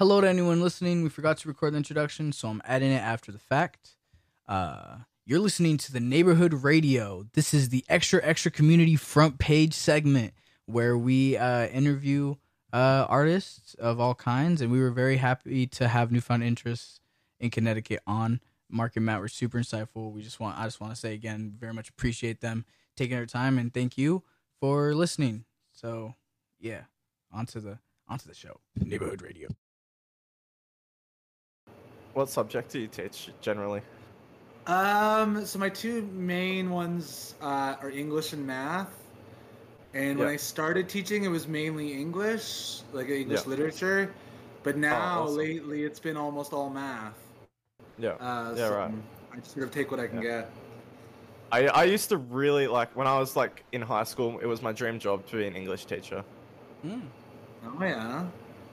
hello to anyone listening. We forgot to record the introduction, so I'm adding it after the fact. Uh, you're listening to the Neighborhood Radio. This is the extra extra community front page segment where we uh, interview uh, artists of all kinds, and we were very happy to have newfound interests in Connecticut on Mark and Matt were super insightful. We just want I just want to say again, very much appreciate them taking their time and thank you for listening. So yeah, onto the onto the show. Neighborhood Radio. What subject do you teach generally? Um, so my two main ones uh, are English and math. And when I started teaching, it was mainly English, like English Yeah. literature. But now, awesome. lately, it's been almost all math. Yeah. Uh, yeah, so right. I just sort of take what I can get. I, I used to really like when I was like in high school. It was my dream job to be an English teacher Mm. Oh yeah.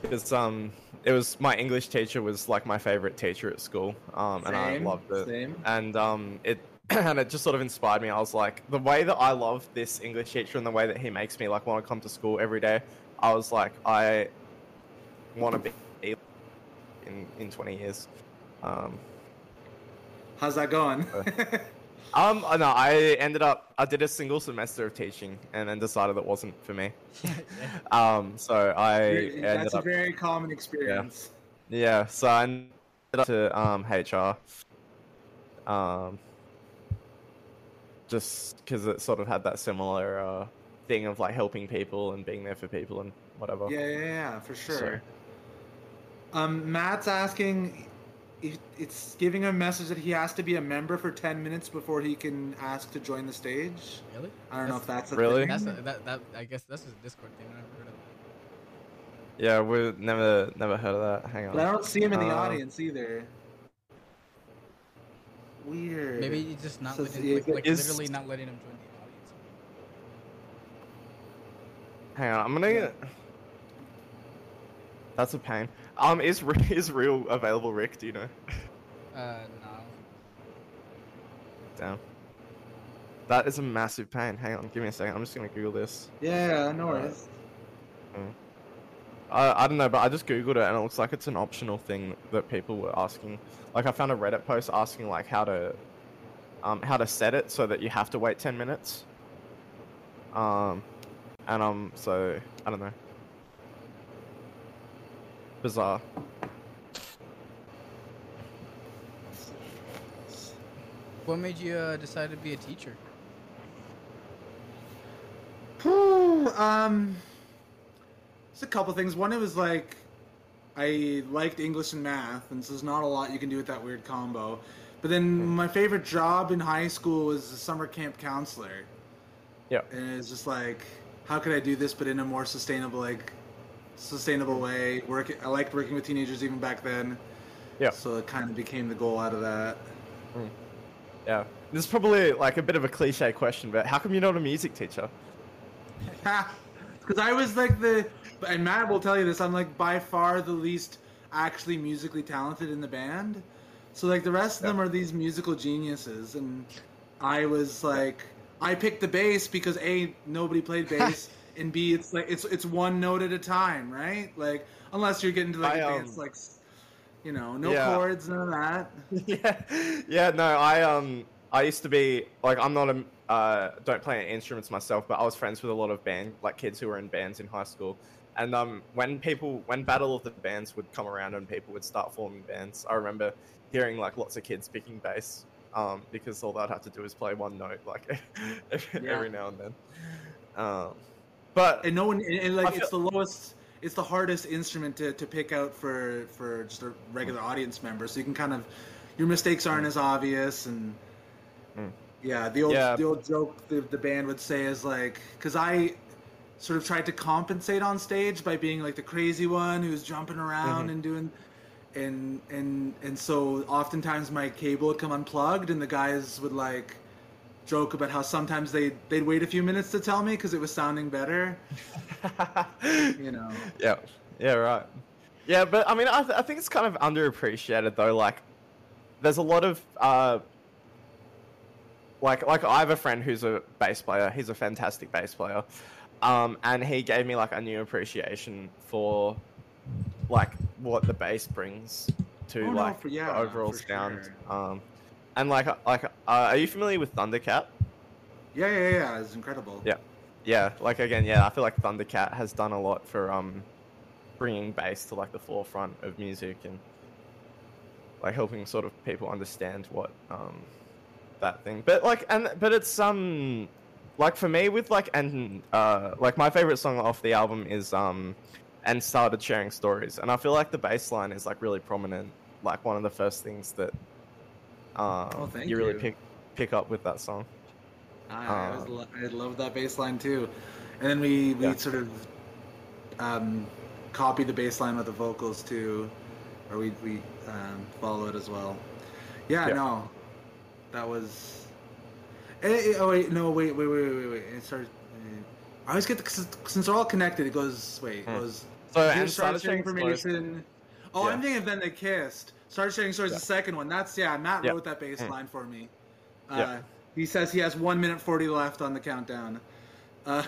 Because um it was my English teacher was like my favorite teacher at school um and I loved it same. and um it and it just sort of inspired me. I was like the way that I love this English teacher and the way that he makes me like want to come to school every day. I was like I want to be in in twenty years. Um, How's that going? Um, uh, no, I ended up I did a single semester of teaching and then decided it wasn't for me. um, so I ended That's a up very common experience. yeah, so I ended up to um HR. Um, just because it sort of had that similar uh thing of like helping people and being there for people and whatever. Yeah, yeah, yeah, for sure. So- Um, Matt's asking, if it's giving a message that he has to be a member for ten minutes before he can ask to join the stage. Really? I don't know if that's a Really? thing. That's a, that that I guess that's a Discord thing. I never heard of that. Yeah, we never never heard of that. Hang on. But I don't see him in the Uh, audience either. Weird. Maybe he's just not So letting, is like, like is- literally not letting him join the audience. Hang on, I'm gonna. Get... That's a pain. Um, is is real available, Rick? Do you know? Uh, no. Damn. That is a massive pain. Hang on, give me a second. I'm just gonna Google this. Yeah, no worries. I, I don't know, but I just googled it and it looks like it's an optional thing that people were asking. Like I found a Reddit post asking like how to, um, how to set it so that you have to wait ten minutes. Um, and um, so I don't know. Bizarre. What made you uh, decide to be a teacher? Um, there's a couple things. One, it was like I liked English and math, and so there's not a lot you can do with that weird combo. But then my favorite job in high school was a summer camp counselor, Yeah. and it's just like, how could I do this, but in a more sustainable, like, sustainable way? Work. I liked working with teenagers even back then. Yeah. So it kind of became the goal out of that. Mm. Yeah. This is probably like a bit of a cliche question, but how come you're not a music teacher? Because I was like the, and Matt will tell you this. I'm like by far the least actually musically talented in the band. So like the rest of them are these musical geniuses, and I was like, I picked the bass because a nobody played bass, and b it's like it's it's one note at a time, right? Like unless you're getting to like I, um, like, you know, no Yeah. chords, none of that. yeah, yeah. No, I um, I used to be like, I'm not a, uh, don't play any instruments myself, but I was friends with a lot of band, like kids who were in bands in high school. And um, when people, when Battle of the Bands would come around and people would start forming bands, I remember hearing like lots of kids picking bass, um, because all they'd have to do is play one note, like every, Yeah. every now and then. Um, but and no one and, and, like I it's the lowest it's the hardest instrument to, to pick out for for just a regular audience member so you can kind of your mistakes aren't as obvious and Mm. yeah the old Yeah. the old joke the, the band would say is like because i sort of tried to compensate on stage by being like the crazy one who's jumping around Mhm. and doing and and and so oftentimes my cable would come unplugged and the guys would like joke about how sometimes they they'd wait a few minutes to tell me because it was sounding better you know Yeah, yeah, right. Yeah, but I mean, I, th- I think it's kind of underappreciated though. Like, there's a lot of uh, like like I have a friend who's a bass player. He's a fantastic bass player, um, and he gave me like a new appreciation for like what the bass brings to Oh, no, like for- the yeah, overall for sound. sure. Um, and like like uh, are you familiar with Thundercat? Yeah, yeah, yeah. It's incredible. Yeah. Yeah, like again, yeah, I feel like Thundercat has done a lot for um bringing bass to like the forefront of music and like helping sort of people understand what um that thing. But like and but it's um like for me with like and uh like my favorite song off the album is um and started sharing stories and I feel like the bass line is like really prominent like one of the first things that um Oh, thank you really you. pick pick up with that song. I, I, was, Um, I love that bass line too. And then we, we Yeah. sort of um, copy the bass line with the vocals too, or we, we um, follow it as well. Yeah, Yeah. no, that was. Eh, eh, oh wait, no, wait, wait, wait, wait, wait. It started. eh, I always get the, since they're all connected. It goes wait, it Hmm. goes. So Here's and started started sharing sharing stories. information. Oh, Yeah. I'm thinking of then they kissed. Started sharing stories. Yeah. The second one. That's yeah. Matt Yeah. wrote that bass Mm. line for me. Uh, Yeah. He says he has one minute forty left on the countdown. Uh,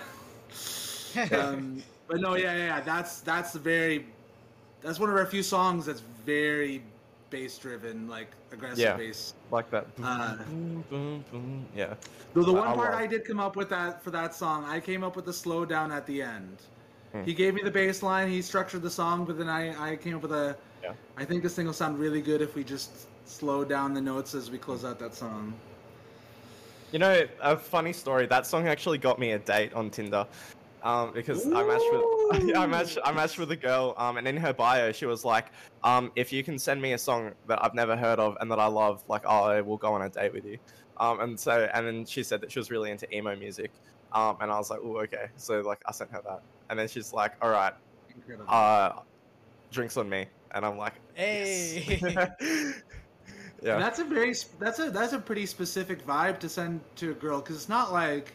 um, but no, yeah, yeah, yeah. That's that's very. That's one of our few songs that's very bass driven, like aggressive Yeah. bass. like that. Uh, Boom, boom, boom. Yeah. Though the one I part love- I did come up with that for that song, I came up with the slow down at the end. Hmm. He gave me the bass line, he structured the song, but then I, I came up with a. Yeah. I think this thing will sound really good if we just slow down the notes as we close out that song. You know, a funny story. That song actually got me a date on Tinder, um, because I matched with I matched I matched with a girl, um, and in her bio she was like, um, if you can send me a song that I've never heard of and that I love, like I will go on a date with you. Um, and so and then she said that she was really into emo music, um, and I was like, oh okay. So like I sent her that, and then she's like, all right, Incredible. uh, drinks on me, and I'm like, Hey. yeah. That's a very that's a that's a pretty specific vibe to send to a girl because it's not like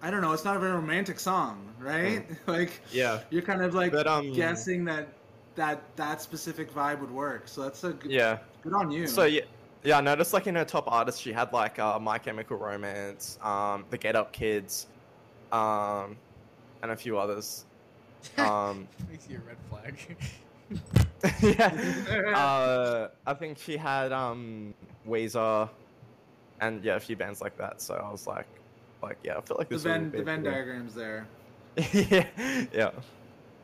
I don't know, it's not a very romantic song, right? like Yeah. you're kind of like But, um, guessing that that that specific vibe would work. So that's a good, Yeah. good on you. So yeah, yeah. I noticed like in her top artists, she had like uh, My Chemical Romance, um, the Get Up Kids, um, and a few others. Um, Makes you a red flag. yeah. Uh, I think she had um, Weezer, and yeah, a few bands like that. So I was like, like yeah, I feel like the this Venn the Venn pretty- diagrams there. yeah, yeah,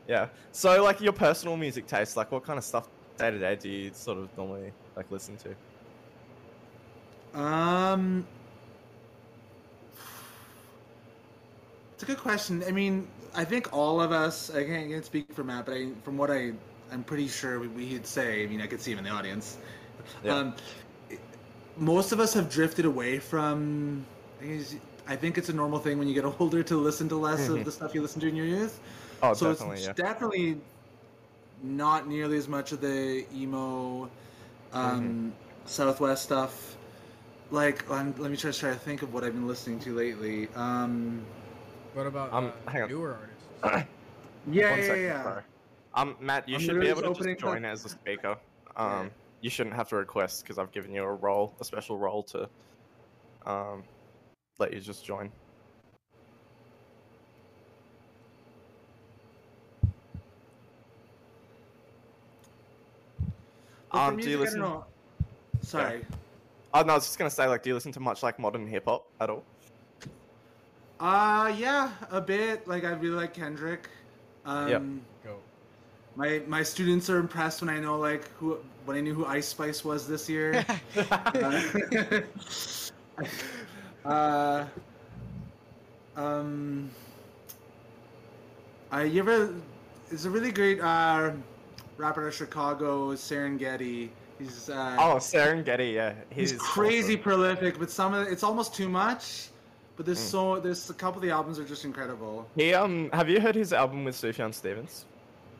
yeah. So like your personal music taste, like what kind of stuff day to day do you sort of normally like listen to? Um, it's a good question. I mean, I think all of us. I can't, I can't speak for Matt, but I, from what I, I'm pretty sure we, we'd say. I mean, I could see him in the audience. Yeah. Um, most of us have drifted away from. I think it's- I think it's a normal thing when you get older to listen to less of the stuff you listen to in your youth. Oh, so definitely, it's yeah. definitely not nearly as much of the emo um, southwest stuff like um, let me try to try to think of what i've been listening to lately um, what about Um, uh, hang on. newer artists? yeah One yeah second, yeah sorry. Um, Matt, you I'm should be able to just just join up- as a speaker. Um, Yeah. you shouldn't have to request because I've given you a role, a special role to, um, let you just join. But Um, do you listen? don't know. Sorry Oh no, I was just gonna say, like, do you listen to much like modern hip hop at all? uh yeah a bit like i really like kendrick um Yeah. Go. my my students are impressed when i know like who when i knew who ice spice was this year uh, um, I you ever? It's a really great uh, rapper out of Chicago, Serengeti. He's uh, oh, Serengeti, yeah, he's, he's crazy awesome. prolific, but some of it, it's almost too much. But there's Mm. so there's a couple of the albums are just incredible. He um, have you heard his album with Sufjan Stevens?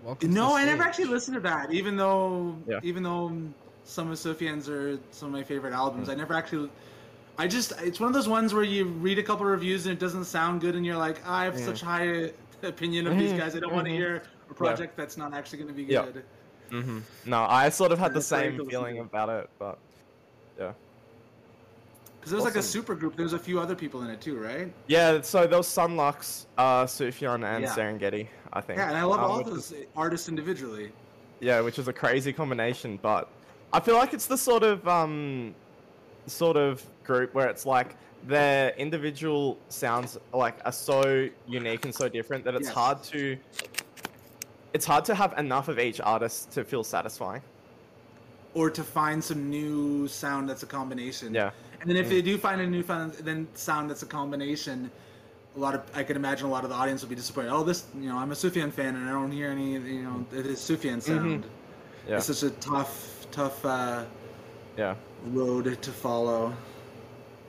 Welcome No, the I never actually listened to that, even though Yeah. even though some of Sufjan's are some of my favorite albums. Mm. I never actually. I just it's one of those ones where you read a couple of reviews and it doesn't sound good, and you're like, "Ah, I have Mm. such high opinion of these Mhm, guys. I don't want to hear a project that's not actually going to be Yeah. good. Mm-hmm. No, I sort of had the That's great to same feeling about it, but yeah. Because there was like a super group. There was a few other people in it too, right? Yeah, so there was Son Lux, uh, Sufjan, and Yeah. Serengeti, I think. Yeah, and I love um, all those is- artists individually. yeah, which is a crazy combination. But I feel like it's the sort of um, sort of group where it's like their individual sounds like are so unique and so different that it's Yes. hard to it's hard to have enough of each artist to feel satisfying. or to find some new sound that's a combination. Yeah. And then if they do find a new found, then sound that's a combination, a lot of I can imagine a lot of the audience will be disappointed. Oh, this you know I'm a Sufjan fan and I don't hear any you know it is Sufjan sound. Yeah, It's such a tough tough uh, yeah, road to follow.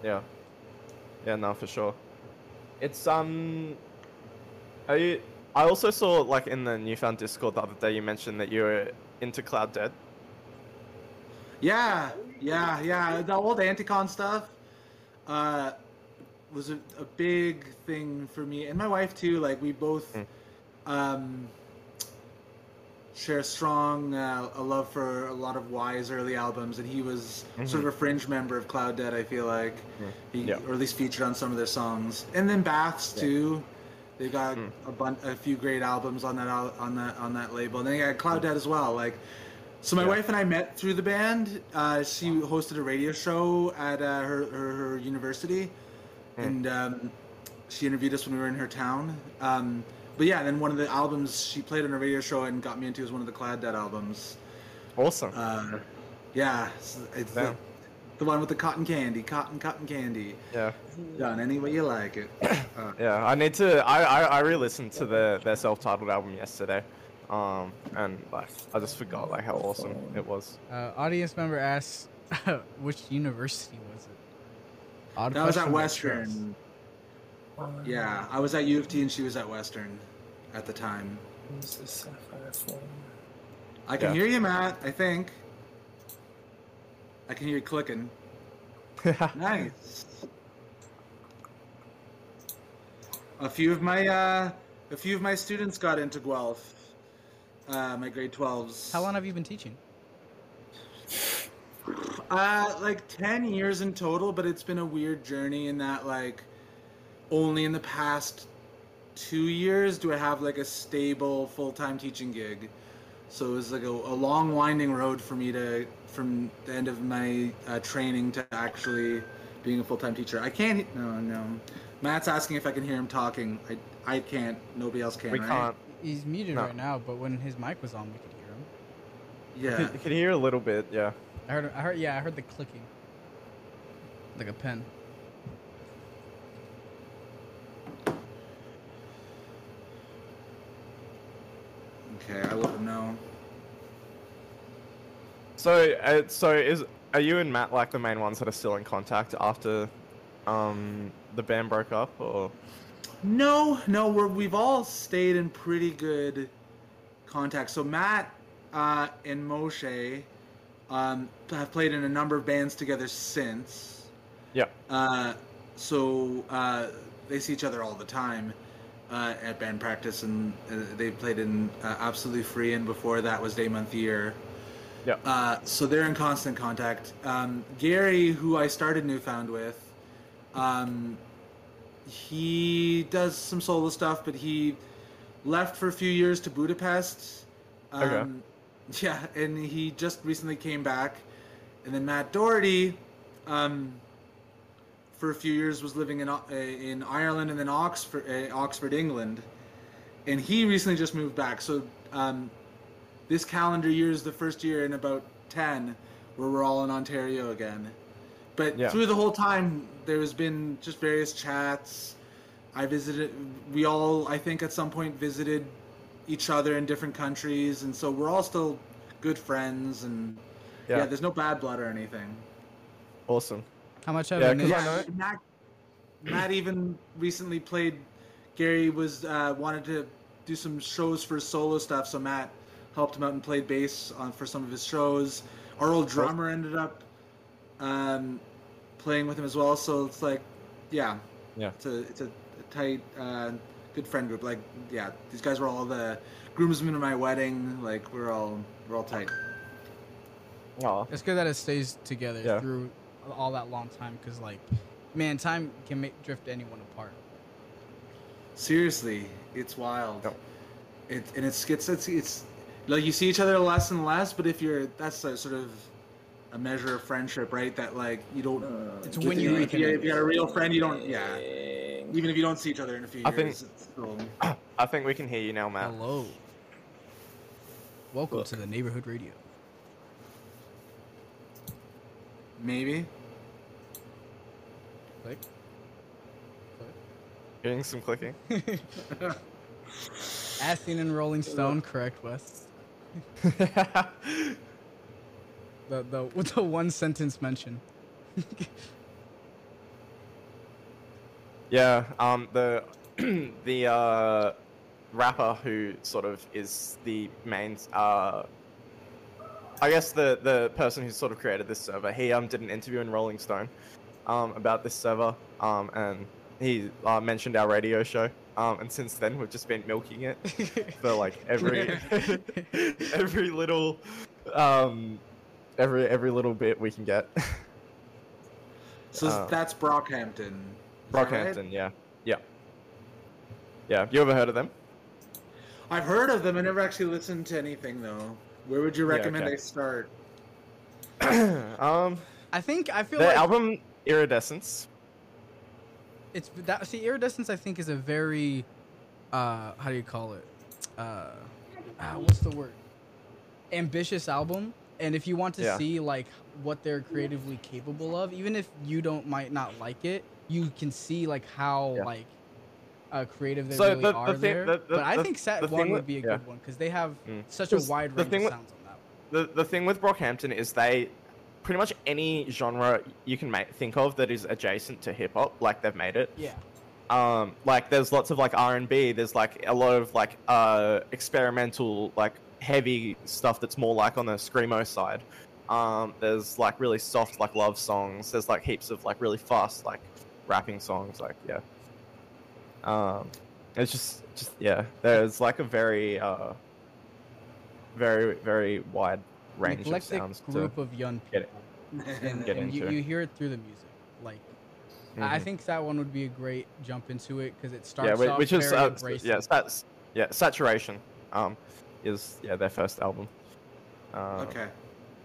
yeah, yeah. No, for sure. It's um. Are you? I also saw like in the newfound Discord the other day you mentioned that you were into cLOUDDEAD. Yeah, yeah, yeah. The old Anticon stuff uh, was a, a big thing for me and my wife too. Like we both Mm. um, share strong uh, a love for a lot of Y's early albums, and he was sort of a fringe member of cLOUDDEAD. I feel like he, Yeah. or at least featured on some of their songs, and then Baths too. They got a bun- a few great albums on that al- on that on that label, and then they got cLOUDDEAD as well. Like, so my Yeah. wife and I met through the band. Uh, she hosted a radio show at uh, her, her her university, and um, she interviewed us when we were in her town. Um, but yeah, then one of the albums she played on a radio show and got me into was one of the cLOUDDEAD albums. Awesome. Uh, yeah, it's, it's the. The one with the cotton candy, cotton cotton candy. yeah. Done any way you like it. Uh, Yeah, I need to. I I, I re-listened to their their self-titled album yesterday, um, and like I just forgot like how awesome it was. Uh, audience member asks, which university was it? Odd that was at question, but. Western. Yeah, I was at U of T and she was at Western at the time. This is Sapphire Flame. I can Yeah. hear you, Matt. I think. I can hear you clicking. Nice. A few of my uh, a few of my students got into Guelph. Uh, my grade twelves. How long have you been teaching? Uh, like ten years in total, but it's been a weird journey in that like only in the past two years do I have like a stable full time teaching gig. So it was like a, a long winding road for me to from the end of my uh, training to actually being a full time teacher. I can't. No, no. Matt's asking if I can hear him talking. I I can't. Nobody else can. we right? can't. He's muted No. right now, but when his mic was on, we could hear him. Yeah. You could hear a little bit. Yeah. I heard. I heard. Yeah, I heard the clicking, like a pen. Okay, I let him know. So uh, so is are you and Matt like the main ones that are still in contact after um the band broke up or? No, no, we're, we've all stayed in pretty good contact. So Matt uh, and Moshe um, have played in a number of bands together since. Yeah. Uh, so uh, they see each other all the time uh, at band practice, and uh, they played in uh, Absolutely Free, and before that was Day Month Year. Yeah. Uh, so they're in constant contact. Um, Gary, who I started Newfound with, um, he does some solo stuff, but he left for a few years to Budapest. Um, Okay. Yeah, and he just recently came back. And then Matt Doherty, um, for a few years, was living in uh, in Ireland and then Oxford, uh, Oxford, England. And he recently just moved back. So um, this calendar year is the first year in about 10 where we're all in Ontario again. But Yeah. through the whole time, there has been just various chats. I visited, we all, I think, at some point visited each other in different countries. And so we're all still good friends. And yeah, Yeah. there's no bad blood or anything. Awesome. How much have Yeah, you 'cause made? Matt, Matt even recently played. Gary was uh, wanted to do some shows for solo stuff, so Matt helped him out and played bass on for some of his shows. Our old drummer ended up um, playing with him as well. So it's like, yeah, Yeah. it's a it's a, tight, uh, good friend group. Like, yeah, these guys were all the groomsmen of my wedding. Like, we're all we're all tight. Aw. It's good that it stays together Yeah. through all that long time, because like, man, time can make drift anyone apart. Seriously, it's wild. Yep. It and it's it's it's it's like you see each other less and less, but if you're that's a sort of a measure of friendship, right? That like you don't. Uh, it's when you if, you, if you got a real friend, you don't. Yeah. Even if you don't see each other in a few I years, think- it's still. I think we can hear you now, Matt. Hello. Welcome to the neighborhood radio. Maybe. Click. Getting some clicking. As seen in Rolling Stone, correct, Wes? The the with the one sentence mention. Yeah, um, the the uh, rapper who sort of is the main, uh, I guess the the person who sort of created this server. He um did an interview in Rolling Stone, um, about this server, um, and he uh, mentioned our radio show. Um, and since then we've just been milking it for like every every little um every every little bit we can get. So Uh, that's Brockhampton. Is that right? Brockhampton, yeah, yeah, yeah. You ever heard of them? I've heard of them. I never actually listened to anything though. Where would you Yeah, recommend okay. I start? um, I think I feel the like album Iridescence. It's that. See, Iridescence, I think, is a very, uh, how do you call it? Uh, ah, what's the word? Ambitious album. And if you want to Yeah. see like what they're creatively capable of, even if you don't might not like it, you can see like how Yeah. like uh, creative they So really the- the are thing- there. the- the- but I the- think set One thing would be a yeah. good one because they have Mm. such a Because wide the range thing of with- sounds on that. The the thing with Brockhampton is they pretty much any genre you can make think of that is adjacent to hip hop, like they've made it. Yeah. um like there's lots of like r&b there's like a lot of like uh experimental like heavy stuff that's more like on the screamo side um there's like really soft like love songs there's like heaps of like really fast like rapping songs like yeah um it's just just yeah there's like a very uh very very wide An range of eclectic sounds to group of young get it. people, and, get and you, into. you hear it through the music. Like I Mhm. think that one would be a great jump into it because it yeah, starts whi- off which is very uh, yeah, that's yeah, saturation. Um, is yeah their first album. Um, Okay.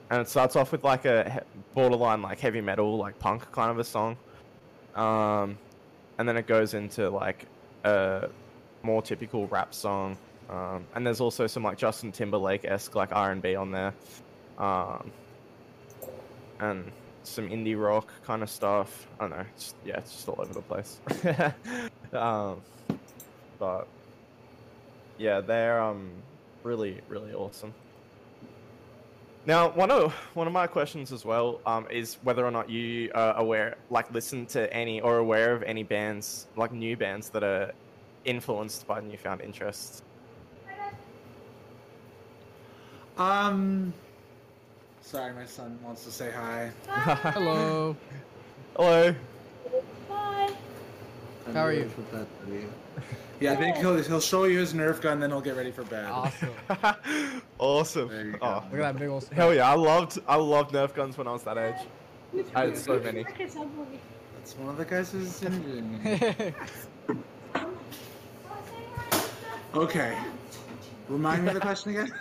And it starts off with like a he- borderline like heavy metal, like punk kind of a song. Um, and then it goes into like a more typical rap song. Um, and there's also some like Justin Timberlake esque like R and B on there. Um, and some indie rock kind of stuff. I don't know. It's, yeah, it's just all over the place. um, but yeah, they're um really really awesome. Now, one of one of my questions as well um, is whether or not you are aware, like, listen to any or aware of any bands, like new bands that are influenced by newfound interests. Um. Sorry, my son wants to say hi. Hello. Hello. Bye. I'm How are you? for bed, buddy. Yeah, I think he'll he'll show you his Nerf gun, then he'll get ready for bed. Awesome. awesome. Oh. Look at that big old. hell yeah! I loved I loved Nerf guns when I was that age. I had so many. That's one of the guys who's interviewing me. Okay. Remind me of the question again.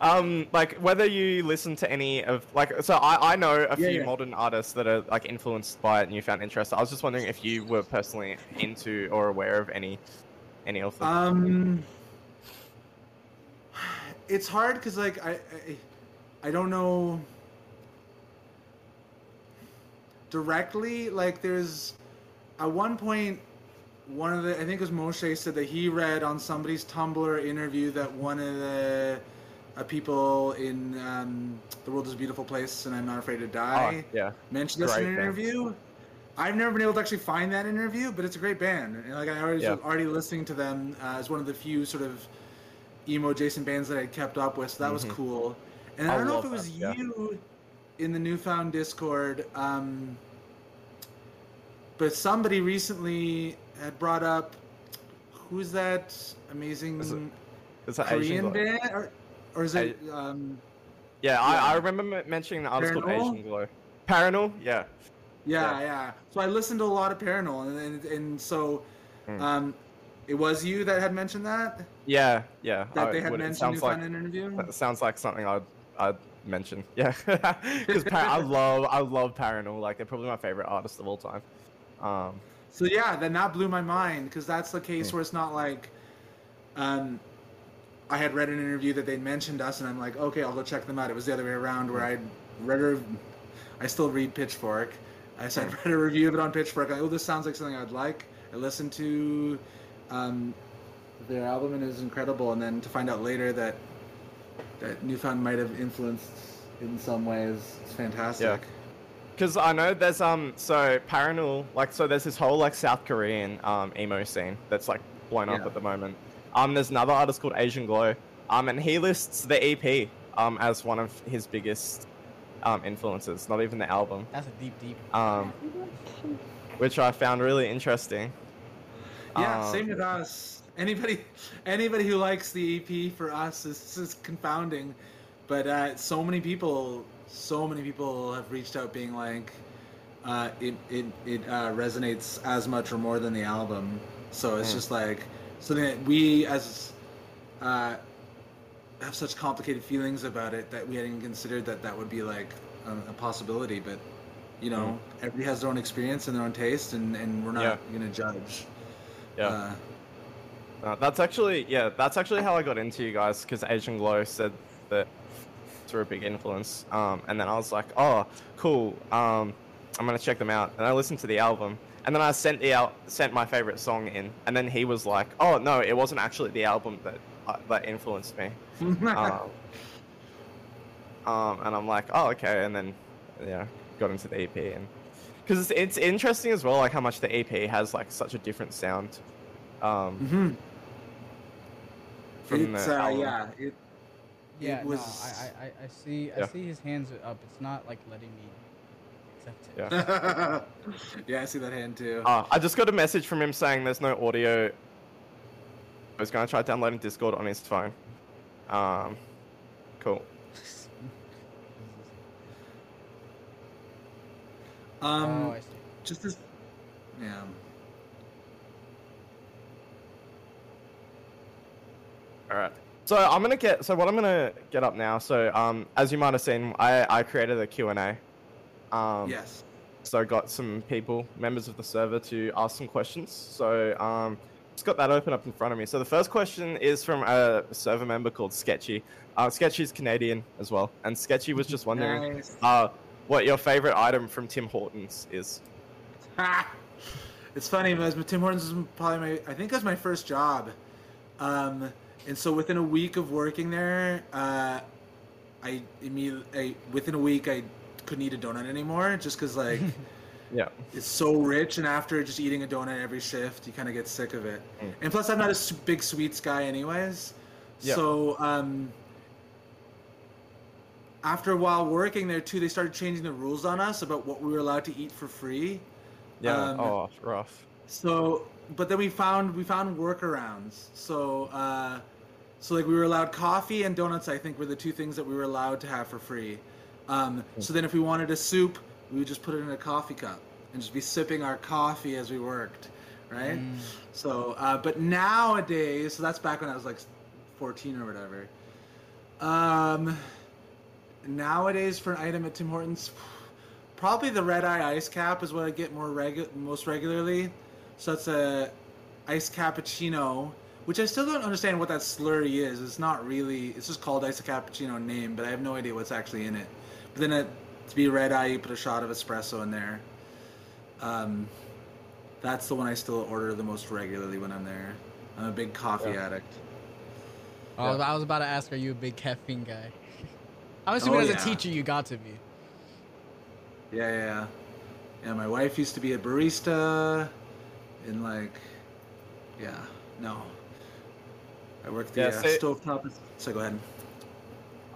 Um, like whether you listen to any of like, so I I know a Yeah, few yeah. modern artists that are like influenced by it and you found interest. I was just wondering if you were personally into or aware of any any of them. Um, it's hard because like I, I, I don't know directly. Like there's at one point, one of the I think it was Moshe said that he read on somebody's Tumblr interview that one of the uh, people in um, the world is a beautiful place and I'm not afraid to Oh, die yeah. mentioned this in an band. interview. I've never been able to actually find that interview, but it's a great band. And like I already Yeah. was already listening to them uh, as one of the few sort of emo Jason bands that I kept up with, so that was Mhm. cool. And I, I don't know if it was yeah. you in the newfound Discord, um, but somebody recently had brought up who's that amazing Is it It's Korean band, or, or is it? Um, Yeah, I, Yeah. I remember mentioning the artist called Parannoul? Asian Glow. Parannoul? Yeah. Yeah, Yeah. yeah. So I listened to a lot of Parannoul, and and, and so Mm. um, It was you that had mentioned that. Yeah, yeah. That I they had would- mentioned you like an interview. that sounds like something I'd I'd mention. Yeah, because I love I love Parannoul. Like they're probably my favorite artist of all time. Um, So yeah, then that blew my mind because that's the case Mm. where it's not like, um, I had read an interview that they mentioned us, and I'm like, okay, I'll go check them out. It was the other way around where I read a, I still read Pitchfork. I said read a review of it on Pitchfork. Like, oh, this sounds like something I'd like. I listened to, um, their album and it was incredible. And then to find out later that that Newfound might have influenced in some ways, it's fantastic. Because I know there's um so Parannoul like so there's this whole like South Korean um emo scene that's like blown up at the moment. Um there's another artist called Asian Glow. Um and he lists the EP um as one of his biggest um influences, not even the album. That's a deep, deep. Um which I found really interesting. Yeah, Um, same with us. Anybody, anybody who likes the EP for us is, is confounding, but uh, so many people, so many people have reached out being like, uh, it it it uh, resonates as much or more than the album. So it's Mm. just like something that we as uh, have such complicated feelings about it that we hadn't even considered that that would be like a, a possibility. But you know, everybody has their own experience and their own taste, and and we're not Yeah. gonna judge. Yeah. Uh, Uh, that's actually yeah, that's actually how I got into you guys because Asian Glow said that were a big influence. Um, and then I was like, oh, cool. Um, I'm gonna check them out. And I listened to the album, and then I sent the out sent my favorite song in, and then he was like, oh no, it wasn't actually the album that uh, that influenced me. Um, um, and I'm like, oh okay, and then yeah, got into the EP and because it's, it's interesting as well, like how much the EP has like such a different sound. Um, hmm from It's the uh, album. yeah, it, Yeah, it no, was. I, I, I- I see, I see his hands up. It's not like letting me accept it. Yeah. yeah, I see that hand too. Uh, I just got a message from him saying there's no audio. I was gonna try downloading Discord on his phone. Um, cool. um, oh, just as, yeah. All right. So I'm gonna get. So what I'm gonna get up now. So um, as you might have seen, I I created a Q and A. Um, yes. So I got some people, members of the server, to ask some questions. So um, just got that open up in front of me. So the first question is from a server member called Sketchy. Uh, Sketchy's Canadian as well, and Sketchy was just wondering Nice. uh, what your favorite item from Tim Hortons is. It's funny because Tim Hortons is probably my I think that's my first job, um, and so within a week of working there, uh, I immediately I, within a week I couldn't eat a donut anymore just because like Yeah. it's so rich, and after just eating a donut every shift, you kind of get sick of it. Mm. And plus, I'm not a big sweets guy, anyways. Yeah. So um, after a while working there too, they started changing the rules on us about what we were allowed to eat for free. Yeah. Um, oh, rough. So, but then we found we found workarounds. So, uh, so like we were allowed coffee and donuts. I think were the two things that we were allowed to have for free. Um, so then, if we wanted a soup, we would just put it in a coffee cup and just be sipping our coffee as we worked, right? Mm. So, uh, but nowadays, so that's back when I was like 14 or whatever. Um, nowadays, for an item at Tim Hortons, probably the red eye ice cap is what I get more regu- most regularly. So it's a ice cappuccino, which I still don't understand what that slurry is. It's not really. It's just called ice cappuccino name, but I have no idea what's actually in it. But then it, to be red eye, you put a shot of espresso in there. Um, that's the one I still order the most regularly when I'm there. I'm a big coffee Yeah. addict. I was, I was about to ask, are you a big caffeine guy? I'm assuming Oh, as a teacher you got to be. Yeah, yeah, yeah. Yeah, my wife used to be a barista in like, yeah, no. I worked the Yeah, uh, see- stovetop. So go ahead.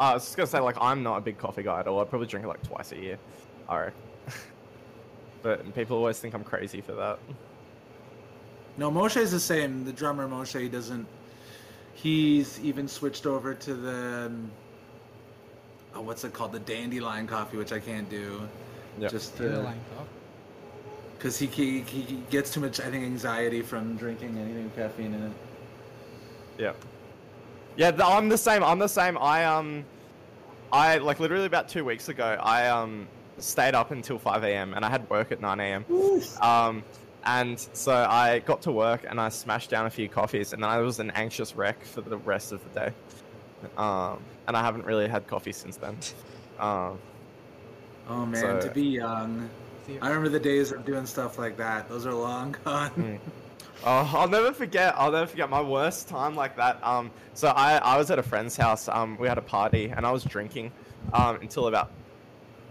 Uh, I was just gonna say like I'm not a big coffee guy at all. I probably drink it like twice a year. Alright. but people always think I'm crazy for that. No, Moshe is the same. The drummer Moshe he doesn't. He's even switched over to the. Um, oh, what's it called? The dandelion coffee, which I can't do. Yeah. Just Dandelion coffee. because he, he he gets too much I think anxiety from drinking anything with caffeine in it. Yeah. Yeah, th- I'm the same. I'm the same. I um, I like literally about two weeks ago. I um stayed up until 5 a.m. and I had work at 9 a.m. Um, and so I got to work and I smashed down a few coffees and then I was an anxious wreck for the rest of the day. Um, and I haven't really had coffee since then. Um, Oh man, So- to be young. I remember the days of doing stuff like that. Those are long gone. Oh, I'll never forget. I'll never forget my worst time like that. Um, so I, I was at a friend's house. Um, we had a party and I was drinking, um, until about,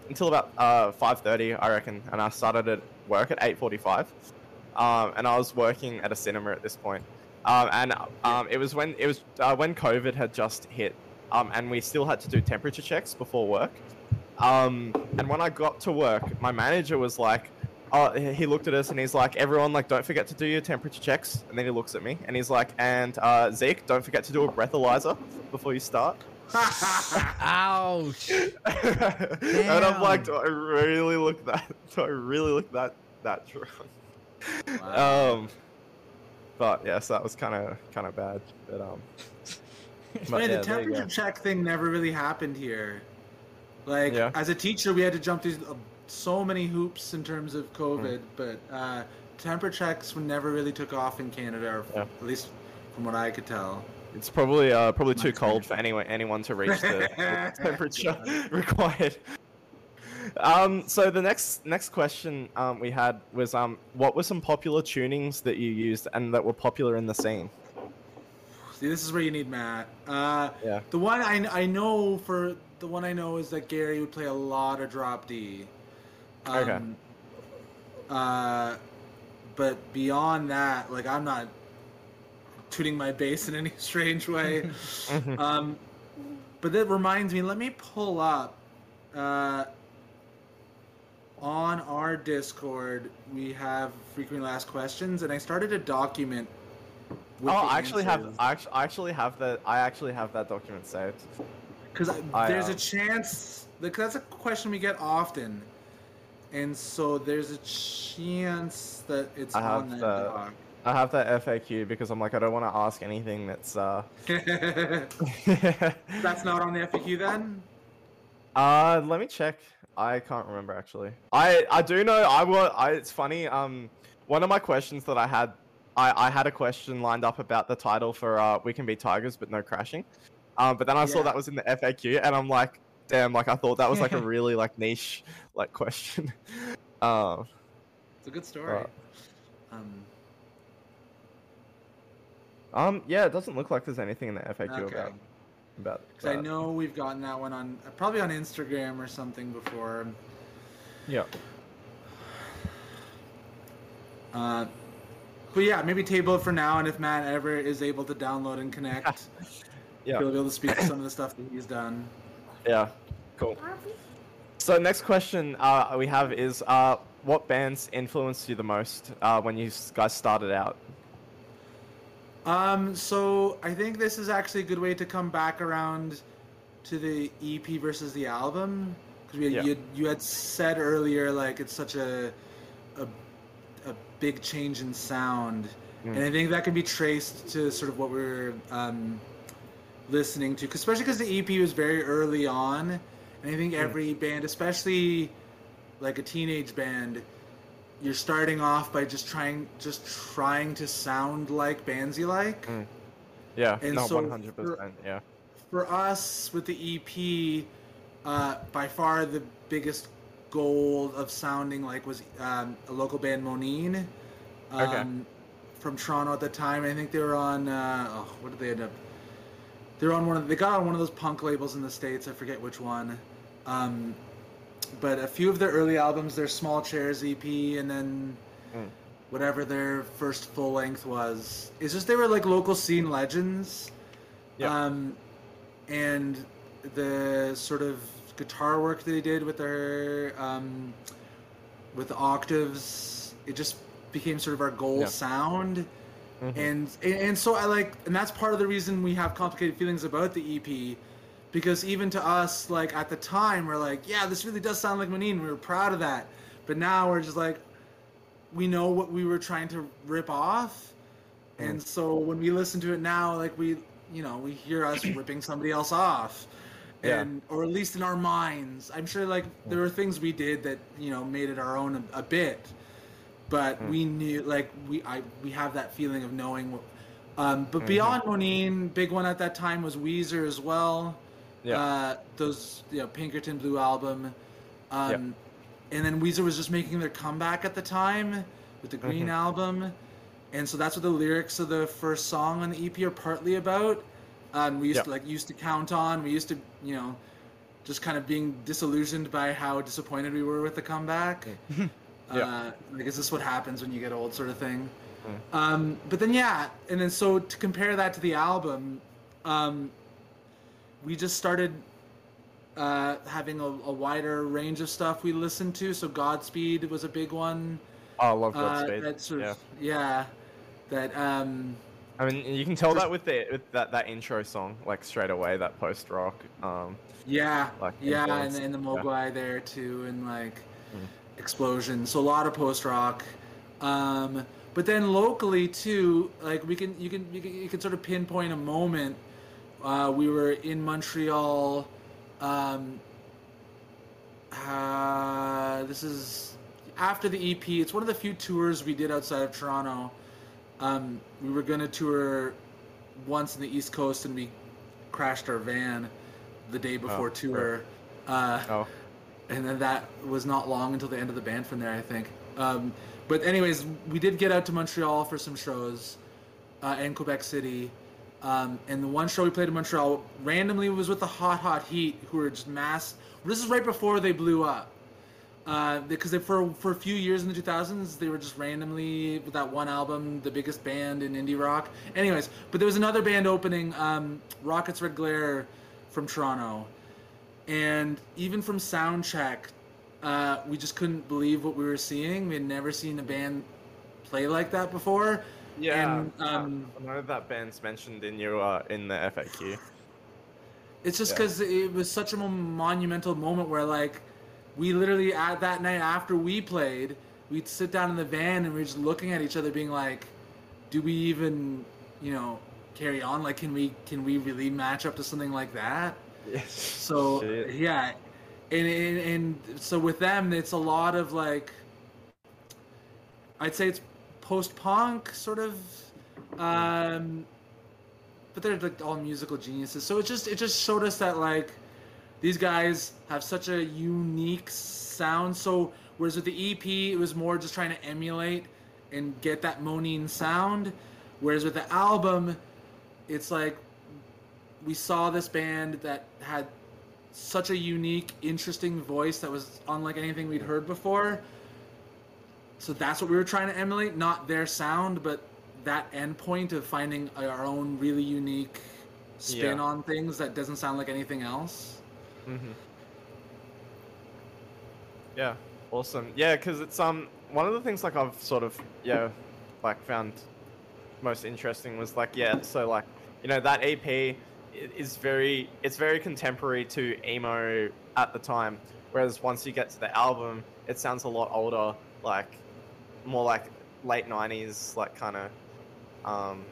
until about uh five thirty, I reckon. And I started at work at eight forty-five, um, and I was working at a cinema at this point. Um, and um, it was when it was uh, when COVID had just hit, um, and we still had to do temperature checks before work. Um, and when I got to work, my manager was like, oh, he looked at us and he's like, everyone, like, don't forget to do your temperature checks. And then he looks at me and he's like, and uh, Zeke, don't forget to do a breathalyzer before you start. Ouch. and I'm like, do I really look that? Do I really look that that drunk? Wow. Um, but yes, that was kind of kind of bad. But um, It's but funny, yeah, the temperature check thing never really happened here. Like Yeah. as a teacher, we had to jump through uh, so many hoops in terms of COVID, Mm. but uh, temperature checks never really took off in Canada, or Yeah. at least from what I could tell. It's probably uh, probably too cold for anyone anyone to reach the, the temperature required. Um, so the next next question um, we had was um, what were some popular tunings that you used and that were popular in the scene? See, this is where you need Matt. Uh, Yeah. The one I, I know for the one I know is that Gary would play a lot of drop D. Okay. Um, Uh, but beyond that, like I'm not tuning my bass in any strange way. um, but that reminds me. Let me pull up. Uh, on our Discord, we have frequently asked questions, and I started a document. Oh, I actually have I actually, have that I actually have that document saved. Because there's uh, a chance, like that's a question we get often, and so there's a chance that it's I on have that the- doc. I have that FAQ because I'm like I don't want to ask anything that's uh. that's not on the FAQ then. Uh, let me check. I can't remember actually. I I do know. I was. I. It's funny. Um, one of my questions that I had, I I had a question lined up about the title for uh, "We Can Be Tigers, but No Crashing." Um, but then I saw that was in the FAQ, and I'm like, damn. Like I thought that was like a really like niche like question. Um. It's a good story. Right. Um, Um. Yeah. It doesn't look like there's anything in the FAQ okay. about about. Because I know we've gotten that one on probably on Instagram or something before. Yeah. Uh, but yeah, maybe table it for now, and if Matt ever is able to download and connect, Yeah. he'll be able to speak to some of the stuff that he's done. Yeah, cool. So next question uh, we have is, uh, what bands influenced you the most uh, when you guys started out? Um, so I think this is actually a good way to come back around to the EP versus the album because Yeah. you you had said earlier like it's such a a, a big change in sound, Mm. and I think that can be traced to sort of what we're um, listening to, 'cause- especially because the EP was very early on, and I think every band, especially like a teenage band, you're starting off by just trying just trying to sound like bands you like. Mm. Yeah, And no, so one hundred percent. Yeah, For us with the EP, uh, by far the biggest goal of sounding like was um, a local band Moneen. Um, Okay. From Toronto at the time, I think they were on. Uh, oh, what did they end up? They were on one of. They got on one of those punk labels in the states. I forget which one. Um, but a few of their early albums, their Small Chairs EP, and then Mm. whatever their first full length was. It's just they were like local scene legends. Yeah. Um, and the sort of guitar work they did with their um, with the octaves, it just became sort of our goal Yeah. sound. Mhm. And and so I like, and that's part of the reason we have complicated feelings about the EP, because even to us, like at the time, we're like, yeah, this really does sound like Moneen. We were proud of that, but now we're just like, we know what we were trying to rip off, and Mm. so when we listen to it now, like we, you know, we hear us ripping somebody else off, Yeah. and or at least in our minds. I'm sure like there were things we did that you know made it our own a, a bit, but Mm. we knew like we I we have that feeling of knowing. What, um, but Mhm. beyond Moneen, big one at that time was Weezer as well. Yeah. Uh, those you know Pinkerton Blue album, um, and then Weezer was just making their comeback at the time with the Green Mhm. album, and so that's what the lyrics of the first song on the EP are partly about. Um, we used Yeah. to like used to count on. We used to you know just kind of being disillusioned by how disappointed we were with the comeback. Yeah. Uh, like, is this what happens when you get old, sort of thing? Mm. Um, but then, yeah, and then so to compare that to the album, um, we just started uh, having a, a wider range of stuff we listened to. So Godspeed was a big one. Oh, I love Uh, Godspeed. that sort yeah. of, yeah, that um, I mean, you can tell Just- that with the with that, that intro song, like straight away, that post rock. Um, Yeah, Like yeah, and, influence, and the yeah. There too, and like Mm. explosion. So a lot of post rock. Um, but then locally too, like we can you can you can, you can sort of pinpoint a moment. Uh, we were in Montreal. Um, uh, this is after the EP. It's one of the few tours we did outside of Toronto. Um, we were gonna tour once in the East Coast, and we crashed our van the day before Oh, tour. Uh, oh, and then that was not long until the end of the band from there, I think. Um, but anyways, we did get out to Montreal for some shows, uh, and Quebec City. Um, and the one show we played in Montreal randomly was with the Hot Hot Heat, who were just mass. This is right before they blew up, uh, because they, for for a few years in the 2000s they were just randomly with that one album, the biggest band in indie rock. Anyways, but there was another band opening, um, Rockets Red Glare, from Toronto, and even from soundcheck, uh, we just couldn't believe what we were seeing. We had never seen a band play like that before. Yeah. And, um, I know that band's mentioned in your uh, in the FAQ. It's just Yeah. because it was such a monumental moment where, like, we literally at that night after we played, we'd sit down in the van and we are just looking at each other, being like, "Do we even, you know, carry on? Like, can we can we really match up to something like that?" Yes. So Shit. yeah, and, and and so with them, it's a lot of like, I'd say it's post punk sort of, um, but they're like all musical geniuses. So it just it just showed us that like these guys have such a unique sound. So whereas with the EP, it was more just trying to emulate and get that Moneen sound, whereas with the album, it's like we saw this band that had such a unique, interesting voice that was unlike anything we'd heard before. So that's what we were trying to emulate, not their sound, but that endpoint of finding our own really unique spin Yeah. on things that doesn't sound like anything else. hmm Yeah, awesome. Yeah, because it's um one of the things like I've sort of yeah like found most interesting was like yeah so like you know that EP is very it's very contemporary to emo at the time, whereas once you get to the album, it sounds a lot older, like more like late '90s, like kind of um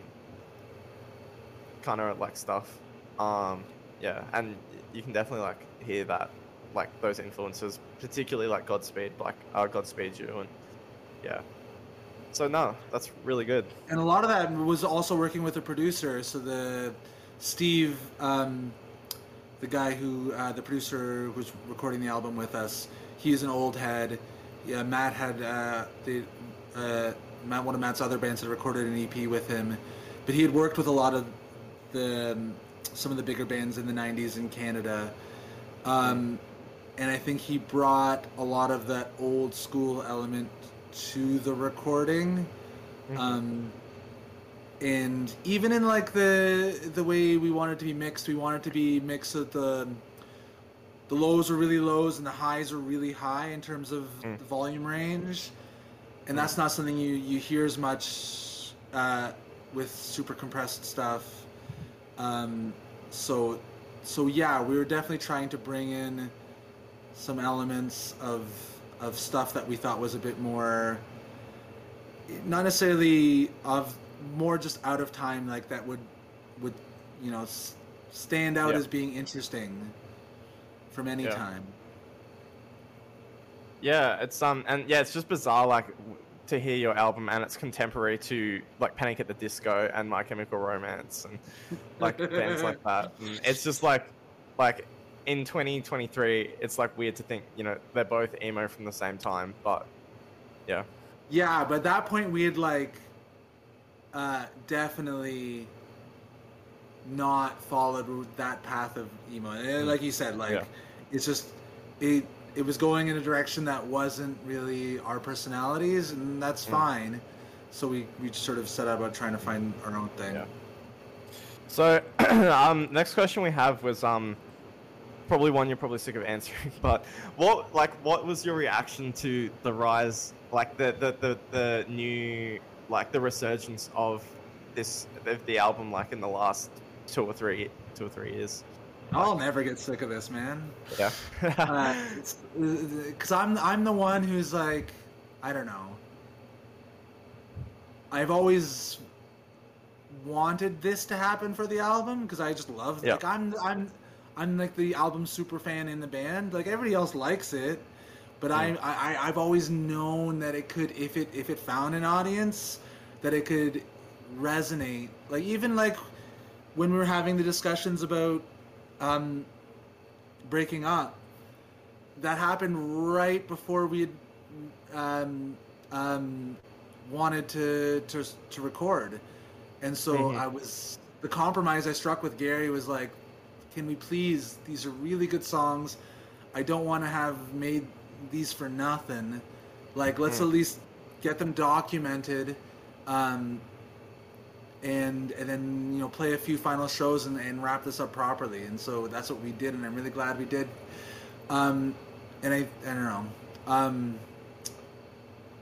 kind of like stuff. Um, yeah, and you can definitely like hear that, like those influences, particularly like Godspeed, like uh, Godspeed You, and yeah. So no, that's really good. And a lot of that was also working with a producer. So the Steve, um, the guy who uh, the producer who was recording the album with us, he's an old head. Yeah, Matt had uh, the uh, Matt one of Matt's other bands had recorded an EP with him, but he had worked with a lot of the um, some of the bigger bands in the '90s in Canada. Um, and I think he brought a lot of that old school element to the recording. Um, and even in like the the way we want it to be mixed, we want it to be mixed at the the lows are really lows and the highs are really high in terms of Mm. the volume range, and that's not something you you hear as much uh, with super compressed stuff. Um, so so yeah, we were definitely trying to bring in some elements of of stuff that we thought was a bit more not necessarily of more just out of time like that would would you know s- stand out Yeah. as being interesting from any Yeah. time. Yeah, it's um and yeah, it's just bizarre like to hear your album and it's contemporary to like Panic at the Disco and My Chemical Romance and like bands like that. And it's just like like in 2023, it's like weird to think you know they're both emo from the same time, but yeah, Yeah, but at that point we had like uh, definitely not followed that path of emo. And Like you said, like Yeah. it's just it it was going in a direction that wasn't really our personalities, and that's Mm. fine. So we we just sort of set out about trying to find our own thing. Yeah. So, um, next question we have was um, probably one you're probably sick of answering, but what like what was your reaction to the rise, like the the the, the new like the resurgence of this of the album like in the last two or three two or three years? I'll never get sick of this, man. Yeah. Uh, because uh, I'm I'm the one who's like, I don't know. I've always wanted this to happen for the album because I just love Yeah. like I'm I'm I'm like the album super fan in the band. Like everybody else likes it, but mm. I, I I've always known that it could if it if it found an audience that it could resonate. Like even like when we were having the discussions about um breaking up that happened right before we had um, um, wanted to, to to record, and so Mhm. I was the compromise I struck with Gary was like, can we please? These are really good songs. I don't want to have made these for nothing. Like, let's Mm. at least get them documented, um, and and then you know play a few final shows and, and wrap this up properly. And so that's what we did, and I'm really glad we did. Um, and I, I don't know. Um,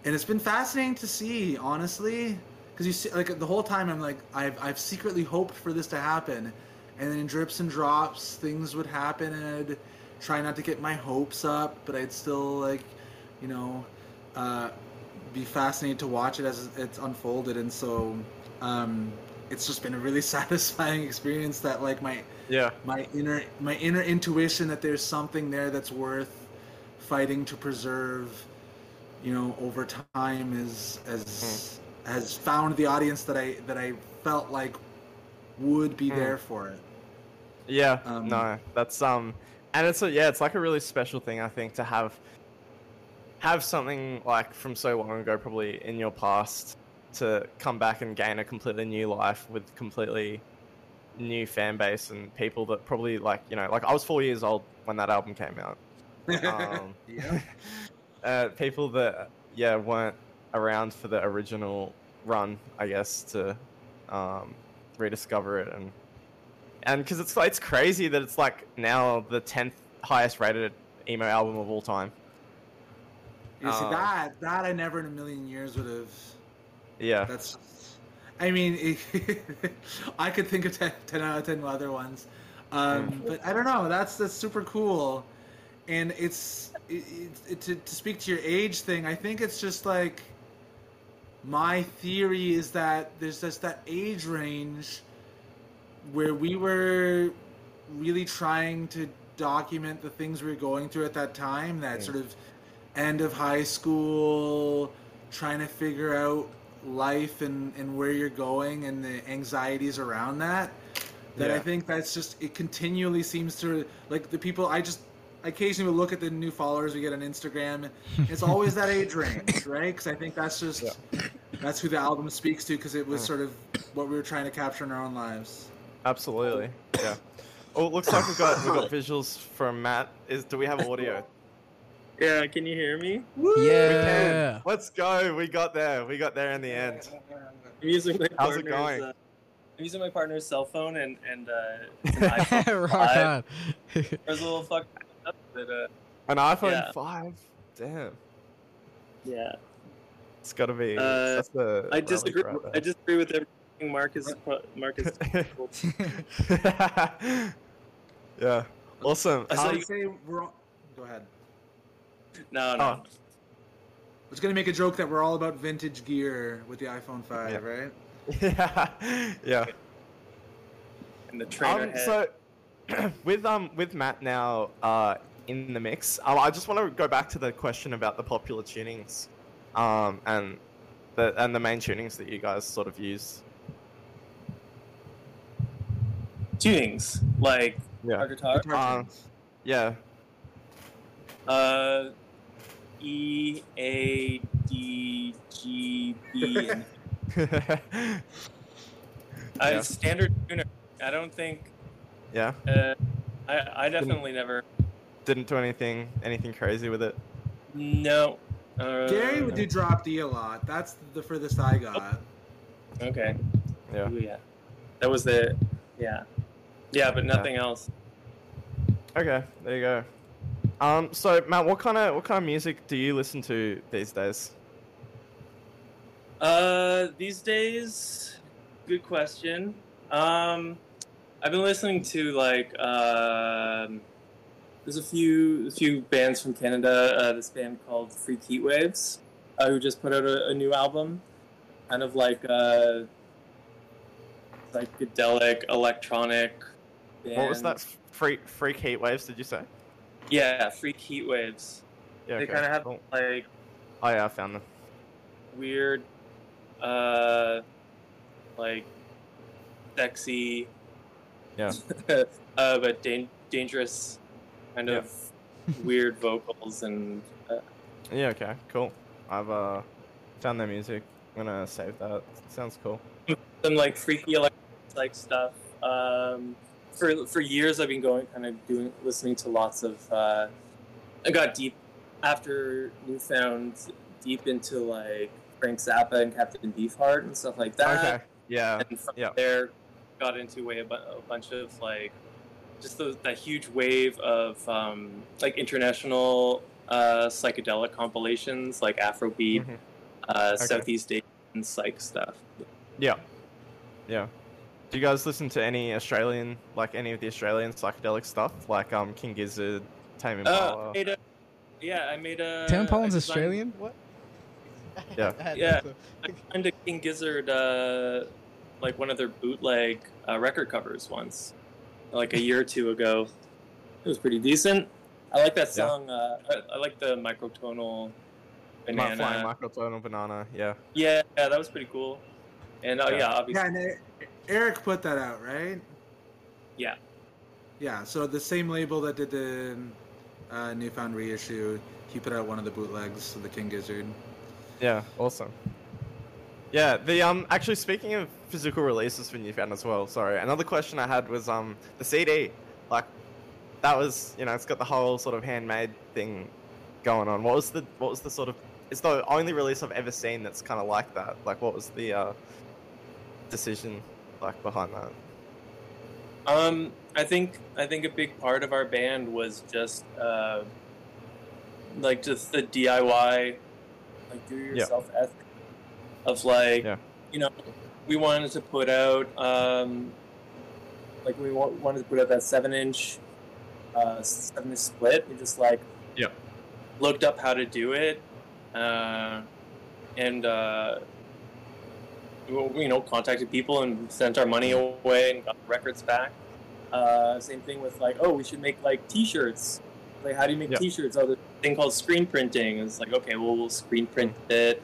and it's been fascinating to see, honestly, because you see, like the whole time, I'm like, I've, I've secretly hoped for this to happen, and then in drips and drops, things would happen, and I'd try not to get my hopes up, but I'd still like, you know, uh, be fascinated to watch it as it's unfolded, and so, um, it's just been a really satisfying experience that like my yeah. my inner my inner intuition that there's something there that's worth fighting to preserve you know over time is as has found the audience that i that i felt like would be Mm. there for it Yeah, Um, no, that's um, and it's a yeah, it's like a really special thing I think to have have something like from so long ago, probably in your past, to come back and gain a completely new life with completely new fan base and people that probably like you know like I was four years old when that album came out. Um, yeah uh, people that yeah weren't around for the original run, I guess, to um, rediscover it and and because it's it's crazy that it's like now the tenth highest rated emo album of all time. you see Oh. that that i never in a million years would have Yeah, that's i mean i could think of 10, 10 out of 10 other ones. Um, but i don't know. That's that's super cool. And it's it, it, it, to, to speak to your age thing i think it's just like my theory is that there's just that age range where we were really trying to document the things we were going through at that time that Mm. sort of end of high school trying to figure out life and, and where you're going and the anxieties around that that i think that's just it continually seems to like the people i just I occasionally look at the new followers we get on instagram it's always that age range right because i think that's just that's who the album speaks to because it was Mm. sort of what we were trying to capture in our own lives absolutely. Yeah. Oh, it looks like we've got we've got visuals from Matt. Is do we have audio? Yeah, can you hear me? We can. Yeah. Let's go. We got there. We got there in the end. I'm using my How's it partner's, going? Uh, I'm using my partner's cell phone and and uh, it's an iPhone Rock 5. on. There's a little fuck up, but uh, An iPhone Yeah. five. Damn. yeah. It's got to be. Uh, that's the I disagree. cry I disagree with everything Marcus. Marcus. yeah. Awesome. I saw Um, would say we're all... go ahead No, no. was gonna make a joke that we're all about vintage gear with the iPhone 5, Yeah. right? yeah, yeah. And the trainer Um, head. so with um with Matt now uh in the mix, um, I just want to go back to the question about the popular tunings, um and the and the main tunings that you guys sort of use. tunings like Yeah. our guitar. Guitar Um. Yeah. Uh, E A D G B. Yeah. uh, standard tuner. I don't think. yeah. Uh, I I definitely never. Didn't do anything anything crazy with it. No. Uh, Gary would do drop D a lot. That's the furthest I got. Okay. Yeah. Ooh, yeah. That was the. Yeah. Yeah, but nothing else. Okay, there you go. Um, so Matt, what kind of what kind of music do you listen to these days? Uh, these days, good question. Um, I've been listening to like um, there's a few a few bands from Canada. Uh, this band called Freak Heat Waves, uh, who just put out a, a new album, kind of like uh, psychedelic electronic. What was that? Freak freak heat waves? Did you say? Yeah, Freak Heat Waves. Yeah. they okay, kind of have cool. like Oh yeah, I found them. weird, uh, like sexy, Yeah. uh, but dan- dangerous, kind of weird vocals and uh, Yeah. Okay. Cool. I've uh found their music. I'm gonna save that. Sounds cool. some like freaky electronic stuff. Um, for for years, I've been going kind of doing listening to lots of. Uh, I got deep after Newfound, deep into like Frank Zappa and Captain Beefheart and stuff like that. okay. Yeah. and from yeah. there got into way a, a bunch of like just those, that huge wave of um, like international uh, psychedelic compilations like Afrobeat, Mhm. uh, Okay. Southeast Asian psych stuff. Yeah. Yeah. Do you guys listen to any Australian, like any of the Australian psychedelic stuff, like um King Gizzard, Tame Uh, Impala? I made a, yeah, I made a. Tim Pollen's I designed- Australian? What? Yeah. Yeah. I designed a King Gizzard, uh, like one of their bootleg uh, record covers once, like a year or two ago. It was pretty decent. I like that Yeah. song. Uh, I, I like the microtonal banana. My banana. flying microtonal banana. Yeah. Yeah, yeah, that was pretty cool. And uh, Yeah. yeah, obviously, Yeah, and Eric put that out, right? yeah. Yeah, so the same label that did the uh, Newfound reissue, he put out one of the bootlegs of the King Gizzard. Yeah, awesome. Yeah, the um actually speaking of physical releases for Newfound as well, sorry. Another question I had was um the CD. Like that was you know, it's got the whole sort of handmade thing going on. What was the what was the sort of it's the only release I've ever seen that's kinda like that. Like what was the uh decision like behind that? Um, I think I think a big part of our band was just uh, like just the DIY, like do yourself ethic of like Yeah. you know we wanted to put out um, like we wanted to put out that seven inch uh, seven inch split. We just like Yeah. looked up how to do it uh, and. You know, contacted people and sent our money away and got records back. Uh, same thing with like, oh, we should make like T-shirts. Like, how do you make Yeah. T-shirts? Oh, there's a thing called screen printing. It's like, okay, well, we'll screen print it.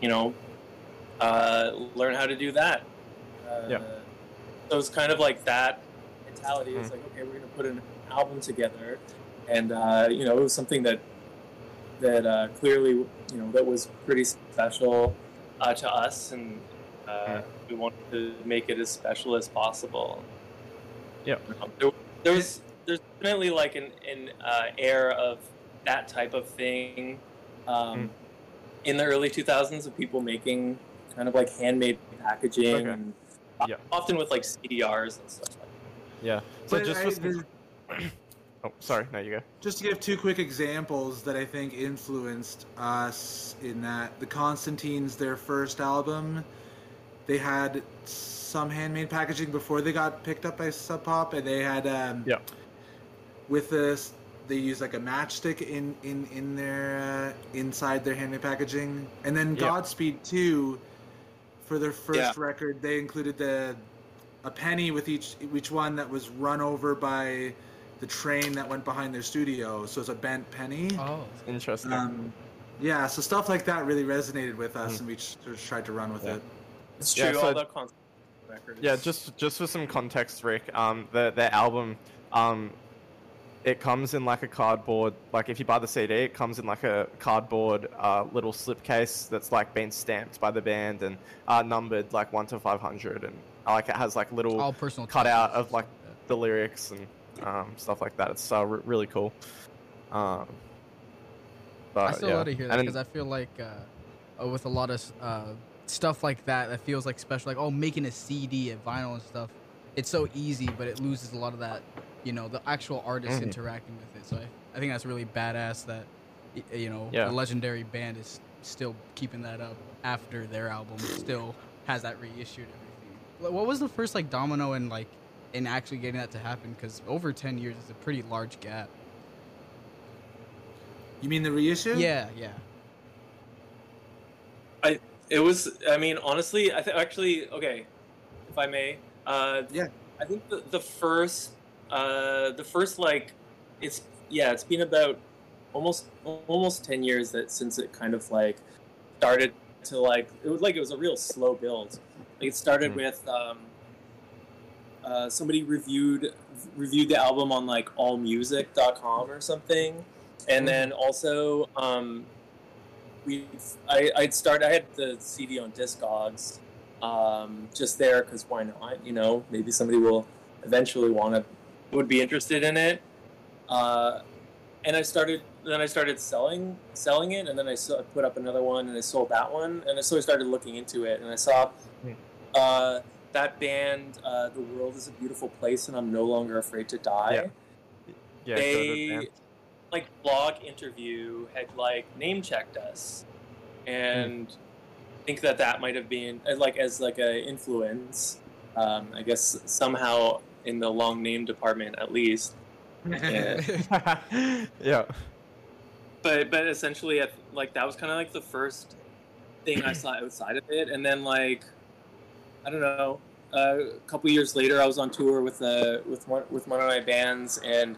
You know, uh, learn how to do that. Uh, Yeah. So it's kind of like that mentality. It's Mm. like, okay, we're gonna put an album together, and uh, you know, it was something that that uh, clearly, you know, that was pretty special uh, to us, and uh, we wanted to make it as special as possible. Yeah. Um, there, there was there's definitely like an an uh, air of that type of thing um, Mm. in the early 2000s of people making kind of like handmade packaging, Okay. and Yeah. often with like CDRs and stuff. Like Yeah. So But just I- for some- there's- Oh, sorry, no you go. Just to give two quick examples that I think influenced us in that the Constantines, their first album, they had some handmade packaging before they got picked up by Sub Pop, and they had um, Yeah. with this they use like a matchstick in in in their uh, inside their handmade packaging, and then Yeah. Godspeed two, for their first Yeah. record, they included the a penny with each each one that was run over by the train that went behind their studio, so it's a bent penny. Oh, Interesting. Um, yeah, so stuff like that really resonated with us, Mhm. and we just tried to run with Yeah. it. It's Yeah, so- all that concept record. Yeah, just just for some context, Rick. Um, the their album, um, it comes in like a cardboard. Like if you buy the CD, it comes in like a cardboard uh, little slipcase that's like been stamped by the band and uh, numbered like one to five hundred, and uh, like it has like little all personal cut out of like the lyrics and um, stuff like that. It's uh, re- really cool. Um, but, I still yeah. love to hear that because I feel like uh, uh, with a lot of uh, stuff like that, that feels like special. Like oh, making a CD and vinyl and stuff, it's so easy, but it loses a lot of that. You know, the actual artist Mhm. interacting with it. So I, I think that's really badass that you know Yeah. a legendary band is still keeping that up after their album still has that reissued everything. What was the first like domino and like in actually getting that to happen? Because over ten years is a pretty large gap. You mean the reissue? Yeah, yeah. It was. I mean, honestly, I think actually, okay, if I may, uh, Yeah. I think the the first, uh, the first like, it's yeah, it's been about almost almost ten years that since it kind of like started to like it was like it was a real slow build. Like it started Mhm. with um, uh, somebody reviewed reviewed the album on like allmusic.com or something, and then also um, we I I'd start I had the CD on Discogs, um, just there because why not? You know, maybe somebody will eventually want to would be interested in it. Uh, and I started then I started selling selling it, and then I I put up another one, and I sold that one, and so I started looking into it, and I saw Hmm. uh, that band, uh, "The World Is a Beautiful Place," and I'm no longer afraid to die Yeah. yeah, they band. Like blog interview had like name checked us and I think that that might have been uh, like as like a influence um, i guess somehow in the long name department at least Yeah. yeah. but but essentially I, like that was kind of like the first thing i saw outside of it and then like i don't know uh, a couple years later i was on tour with uh with one with one of my bands and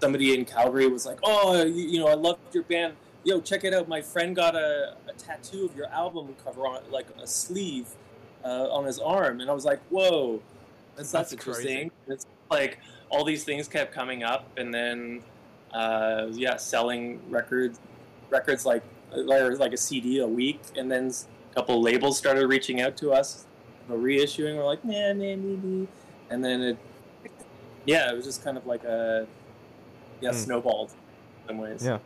somebody in calgary was like oh you, you know i loved your band. Yo check it out. My friend got a, a tattoo of your album cover on like a sleeve uh, on his arm. And i was like whoa that's, that's, That's crazy. interesting it's like all these things kept coming up and then uh, yeah, selling records, records like or like a CD a week, and then a couple labels started reaching out to us, for reissuing. We're like, yeah, man, maybe, and then it, yeah, it was just kind of like a, yeah, Hmm. snowballed in some ways. Yeah.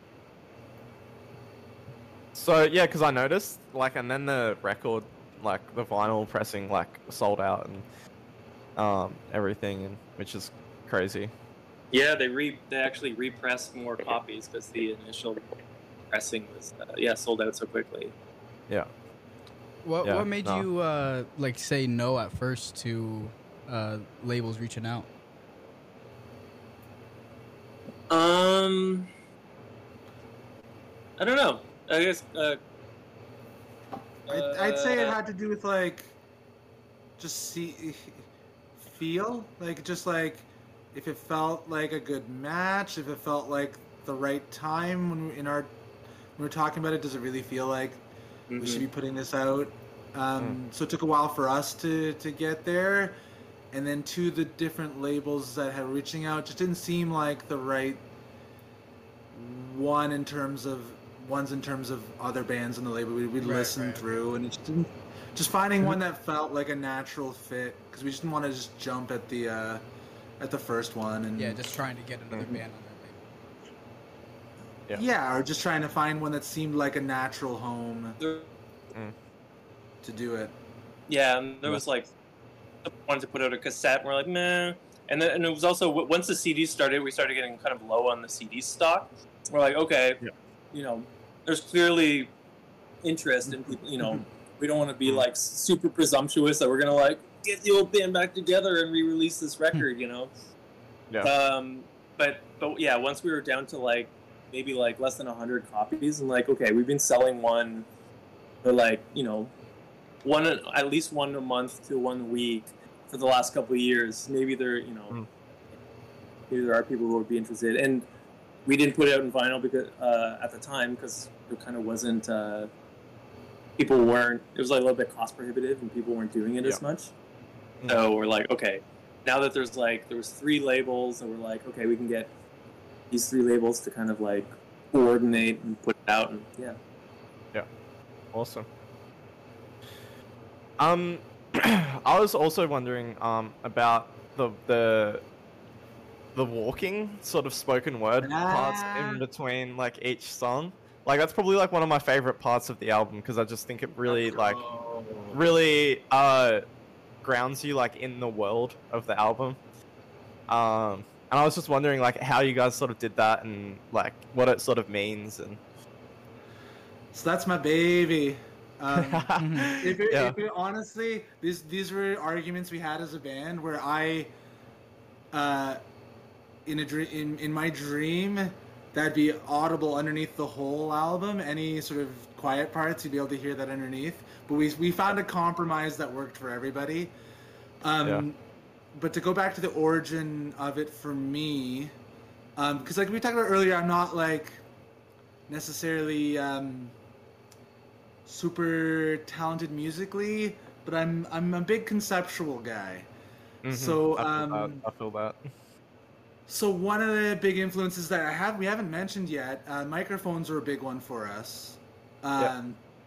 So yeah, because I noticed like, and then the record, like the vinyl pressing, like sold out and um everything, and which is crazy. Yeah, they re they actually repressed more copies because the initial pressing was uh, yeah sold out so quickly. Yeah. What Yeah, what made no. you uh like say no at first to uh labels reaching out? Um, I don't know. I guess. Uh, I'd, I'd say it uh, had to do with like just see feel like just like if it felt like a good match if it felt like the right time when we, in our when we're talking about it does it really feel like we mhm. should be putting this out um, so it took a while for us to to get there and then to the different labels that had reaching out just didn't seem like the right one in terms of ones in terms of other bands on the label we, we'd Right, listen right. through and it just didn't just finding one that felt like a natural fit because we just didn't want to just jump at the uh at the first one and Yeah, just trying to get another Mhm. band on their label. Yeah. yeah or just trying to find one that seemed like a natural home There- to do it Yeah, and there was like wanted to put out a cassette. And we're like, meh. And then and it was also once the CDs started, we started getting kind of low on the CD stock. We're like, okay, Yeah. you know, there's clearly interest in people. You know, we don't want to be Mhm. like super presumptuous that we're gonna like get the old band back together and re-release this record. You know. Yeah. Um, but but yeah, once we were down to like maybe like less than hundred copies, and like okay, we've been selling one for like you know one at least one a month to one week for the last couple of years. Maybe there you know Mm. maybe there are people who would be interested, and we didn't put it out in vinyl because uh, at the time because it kind of wasn't. Uh, people weren't. It was like a little bit cost prohibitive, and people weren't doing it as much. Mm. So we're like, okay, now that there's like there was three labels, and we're like, okay, we can get these three labels to kind of like coordinate and put it out, and yeah, yeah. Awesome. Um, I was also wondering um about the the the walking sort of spoken word parts Ah. in between like each song. Like that's probably like one of my favorite parts of the album because I just think it really like really uh grounds you like in the world of the album. Um, and I was just wondering like how you guys sort of did that and like what it sort of means and. So that's my baby. Um, if it, yeah. if it, honestly, these these were arguments we had as a band where I, uh, in a dream, in, in my dream, that'd be audible underneath the whole album. Any sort of quiet parts, you'd be able to hear that underneath. But we we found a compromise that worked for everybody. Um, Yeah. But to go back to the origin of it for me, because like we talked about earlier, I'm not like necessarily. Um, super talented musically, but I'm I'm a big conceptual guy. Mhm, So, I feel um, that, I feel that. So one of the big influences that I have we haven't mentioned yet, uh, microphones are a big one for us. Um, Yeah.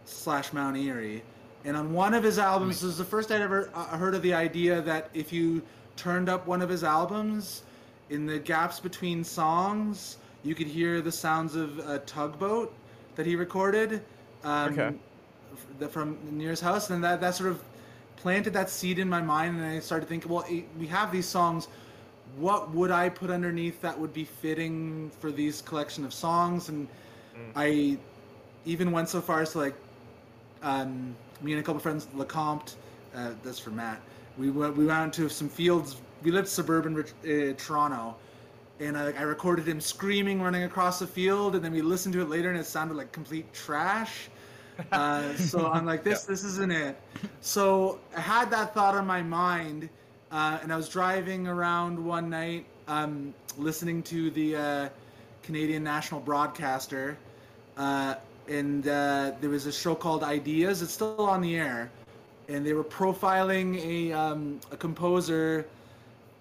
Slash Mount Eerie, and on one of his albums, this is the first I'd ever uh, heard of the idea that if you turned up one of his albums, in the gaps between songs, you could hear the sounds of a tugboat that he recorded. Um, Okay. The- from near his house, and that that sort of planted that seed in my mind, and I started thinking, well, eh, we have these songs. What would I put underneath that would be fitting for these collection of songs? And Mm. I even went so far as to like um, me and a couple friends, Lecomte, uh, that's for Matt. We went we went out to some fields. We lived suburban uh, Toronto, and I, I recorded him screaming, running across the field, and then we listened to it later, and it sounded like complete trash. Uh, so I'm like, this this isn't it. So I had that thought on my mind, uh, and I was driving around one night, um, listening to the uh, Canadian national broadcaster, uh, and uh, there was a show called Ideas. It's still on the air, and they were profiling a um, a composer.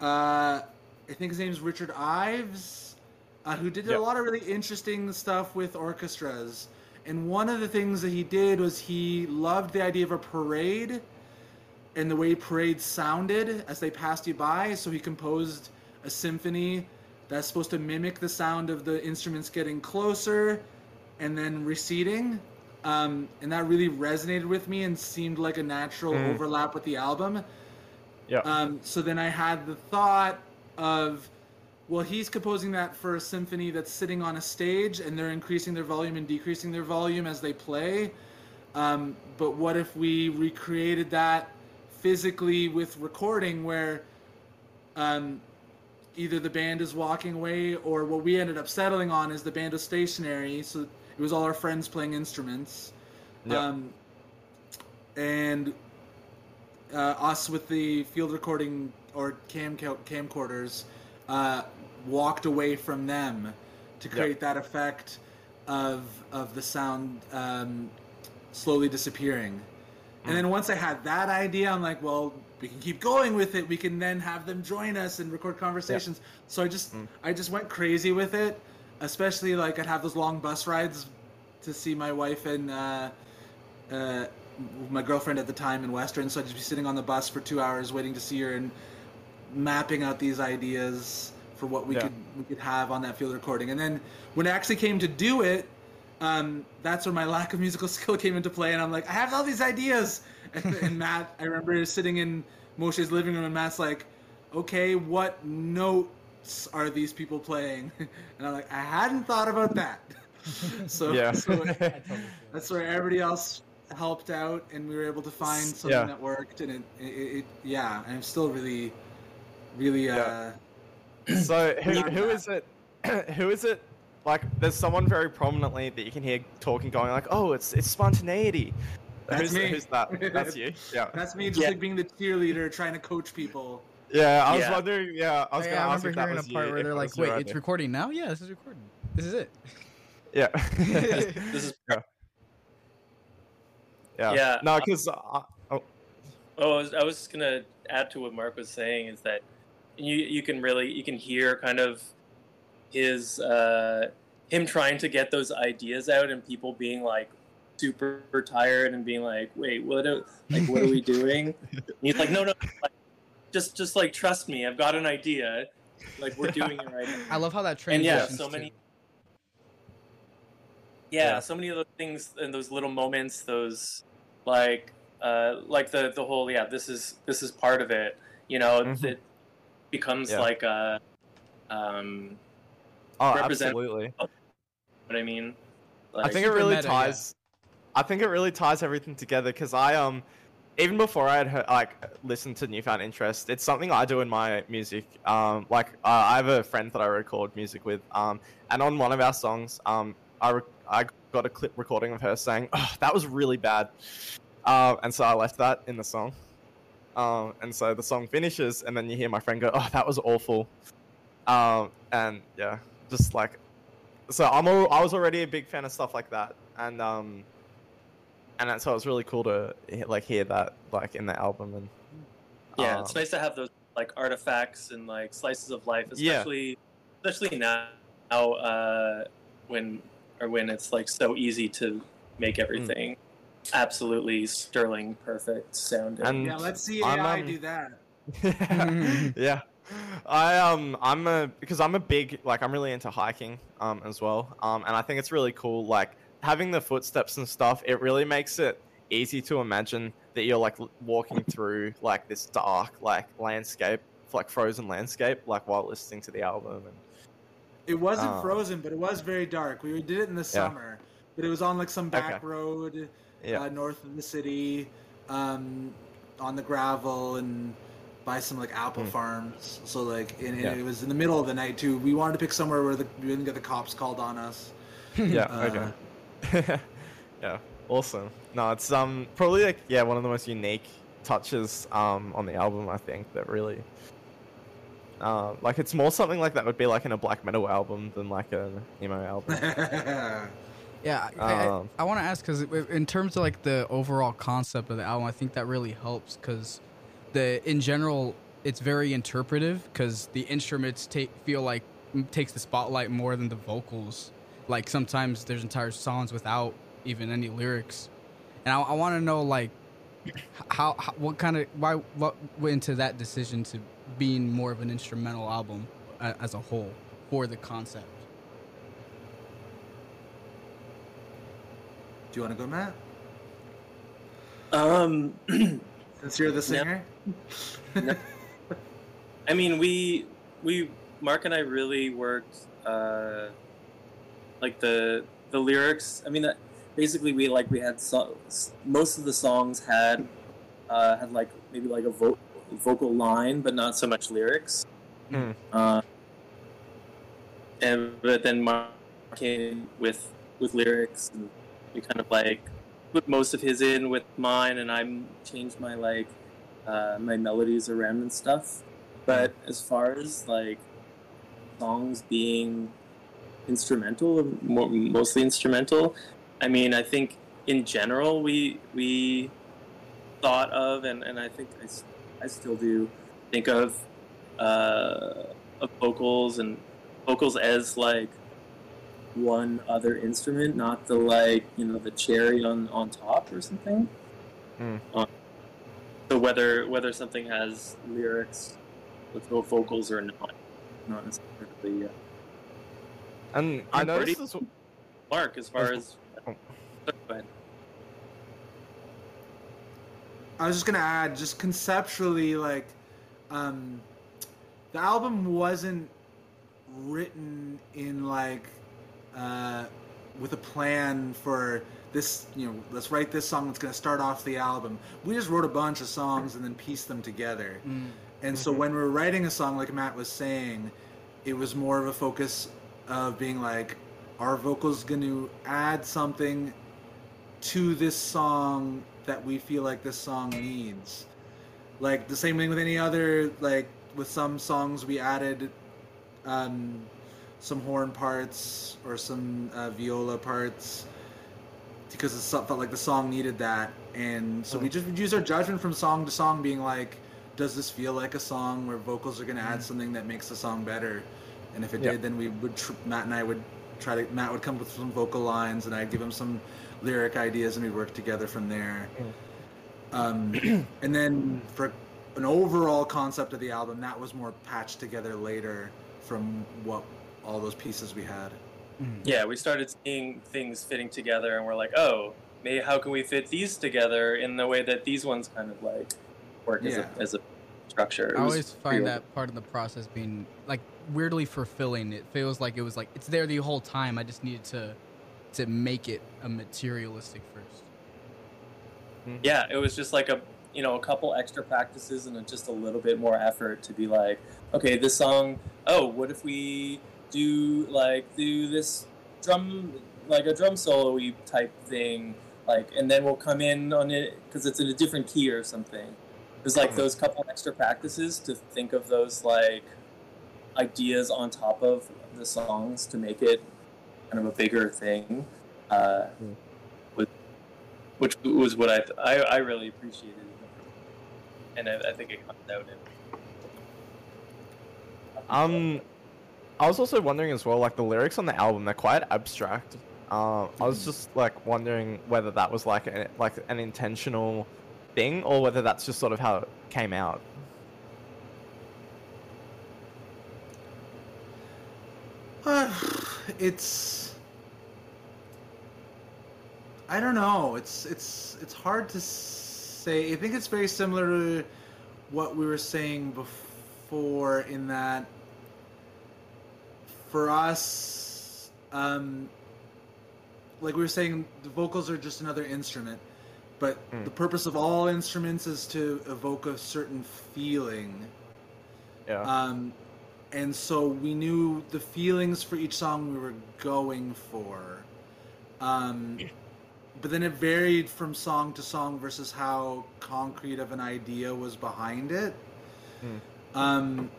Uh, I think his name's Richard Ives, uh, who did a lot of really interesting stuff with orchestras. And one of the things that he did was he loved the idea of a parade and the way parades sounded as they passed you by. So he composed a symphony that's supposed to mimic the sound of the instruments getting closer and then receding. Um, and that really resonated with me and seemed like a natural Mm. overlap with the album. Yeah. Um, so then I had the thought of, well, he's composing that for a symphony that's sitting on a stage and they're increasing their volume and decreasing their volume as they play. Um, but what if we recreated that physically with recording where um, either the band is walking away or what we ended up settling on is the band was stationary. So it was all our friends playing instruments. Yeah. Um, and uh, us with the field recording or cam camcorders uh, walked away from them to Yep. create that effect of of the sound um, slowly disappearing. And then once I had that idea, I'm like, well, we can keep going with it. We can then have them join us and record conversations. So I just Mm. I just went crazy with it. Especially like I'd have those long bus rides to see my wife and uh, uh, my girlfriend at the time in Western. So I'd just be sitting on the bus for two hours waiting to see her and mapping out these ideas for what we Yeah. could we could have on that field recording. And then when I actually came to do it, um, that's where my lack of musical skill came into play. And I'm like, I have all these ideas. And, and Matt, I remember sitting in Moshe's living room, and Matt's like, okay, what notes are these people playing? And I'm like, I hadn't thought about that. so, Yeah. so that's where everybody else helped out, and we were able to find something Yeah. that worked. And it, it, it yeah, and I'm still really, really, uh, So who, who is it? who is it? Like, there's someone very prominently that you can hear talking, going like, "Oh, it's it's spontaneity." That's who's, me. who's that? That's you. Yeah. That's me just Yeah. like being the cheerleader trying to coach people. Yeah, I was Yeah. wondering. Yeah, I was yeah, gonna I ask remember if that hearing a part you, where they're like, "Wait, it's idea. recording now? Yeah, this is recording. This is it." Yeah. this is yeah. Yeah, No, uh, because oh, Oh, I was, I was just gonna add to what Mark was saying is that you you can really you can hear kind of his uh, him trying to get those ideas out and people being like super tired and being like, wait, what are, like what are we doing? And he's like, no, no, like, just just like trust me, I've got an idea. Like we're doing it right now. I love how that And yeah, so to- many. Yeah, Yeah. so many of those things and those little moments, those like uh like the the whole yeah, this is this is part of it. You know, Mhm. it becomes Yeah. like a um oh, absolutely. what I mean. I think it really meta, yeah. ties. I think it really ties everything together because I um, even before I had heard, like listened to Newfound Interest, it's something I do in my music. Um, like uh, I have a friend that I record music with. Um, and on one of our songs, um, I re- I got a clip recording of her saying, "Oh, that was really bad," uh, and so I left that in the song. Um, and so the song finishes, and then you hear my friend go, "Oh, that was awful," um, and yeah, just like so I'm al- I was already a big fan of stuff like that, and um, and that's so it was really cool to like hear that like in the album and yeah, um, it's nice to have those like artifacts and like slices of life, Yeah. especially especially now uh, when or when it's like so easy to make Mm. Everything absolutely sterling perfect sounding. And Yeah, let's see I'm, AI um, do that. yeah. I um I'm a because I'm a big like I'm really into hiking um as well um and I think it's really cool like having the footsteps and stuff it really makes it easy to imagine that you're like walking through like this dark like landscape like frozen landscape like while listening to the album and It wasn't Oh. frozen, but it was very dark. We did it in the summer, but it was on like some back Okay. road yeah uh, north of the city, um, on the gravel and by some like apple Mm. farms. So like, and, and Yeah. it was in the middle of the night too. We wanted to pick somewhere where the, we didn't get the cops called on us. yeah Uh, okay yeah awesome no it's um probably like yeah one of the most unique touches um on the album i think that really uh, like it's more something like that would be like in a black metal album than like an emo album Yeah, I, I, Um, I want to ask because in terms of like the overall concept of the album, I think that really helps because the in general it's very interpretive because the instruments take feel like takes the spotlight more than the vocals. Like sometimes there's entire songs without even any lyrics, and I, I want to know like how, how what kind of why what went into that decision to being more of an instrumental album as a whole for the concept. You want to go, Matt? um, Since you're the singer. I mean, we we Mark and I really worked uh, like the the lyrics. I mean, that basically we like we had so, most of the songs had uh, had like maybe like a vo- vocal line, but not so much lyrics. Hmm. Uh, and but then Mark came with with lyrics, and we kind of like put most of his in with mine, and I changed my like uh, my melodies around and stuff. But as far as like songs being instrumental, more, mostly instrumental, I mean, I think in general we we thought of, and, and I think I, I still do think of uh, of vocals and vocals as like one other instrument, not the like you know the cherry on on top or something. Mm. Uh, so whether whether something has lyrics with no vocals or not, not necessarily. Uh, and i I'm pretty- noticed this Mark, as far as oh. Go ahead. I was just gonna add, just conceptually, like, um, the album wasn't written in like uh, with a plan for this. You know, let's write this song that's gonna start off the album. We just wrote a bunch of songs and then pieced them together. And so when we're writing a song, like Matt was saying, it was more of a focus of being like, our vocals going to add something to this song that we feel like this song needs. Like the same thing with any other like with some songs we added um, some horn parts or some uh, viola parts because it felt like the song needed that, and so we just would use our judgment from song to song, being like, does this feel like a song where vocals are going to add something that makes the song better? And if it Yeah. did, then we would tr- Matt and I would try to Matt would come up with some vocal lines, and I'd give him some lyric ideas, and we'd work together from there. Um, and then for an overall concept of the album, that was more patched together later from what all those pieces we had. Mm. Yeah, we started seeing things fitting together, and we're like, oh, maybe how can we fit these together in the way that these ones kind of like work as, a, as a structure. It I always pretty find old. that part of the process being like weirdly fulfilling. It feels like it was like it's there the whole time. I just needed to to make it a materialistic first. Mm-hmm. yeah, it was just like a you know a couple extra practices and just a little bit more effort to be like, okay, this song. Oh, what if we do like do this drum like a drum solo type thing, like, and then we'll come in on it because it's in a different key or something. There's like those couple extra practices to think of those like ideas on top of the songs to make it kind of a bigger thing. Uh, Mm. with, which was what I, I I really appreciated, and I, I think it comes out in. Um, I was also wondering as well, like the lyrics on the album, they're quite abstract. Um, I was just like wondering whether that was like an, like an intentional thing, or whether that's just sort of how it came out. It's I don't know. It's it's it's hard to say. I think it's very similar to what we were saying before in that for us um like we were saying the vocals are just another instrument but Mm. the purpose of all instruments is to evoke a certain feeling Yeah. um, and so we knew the feelings for each song we were going for. Um, but then it varied from song to song versus how concrete of an idea was behind it. Hmm. Um,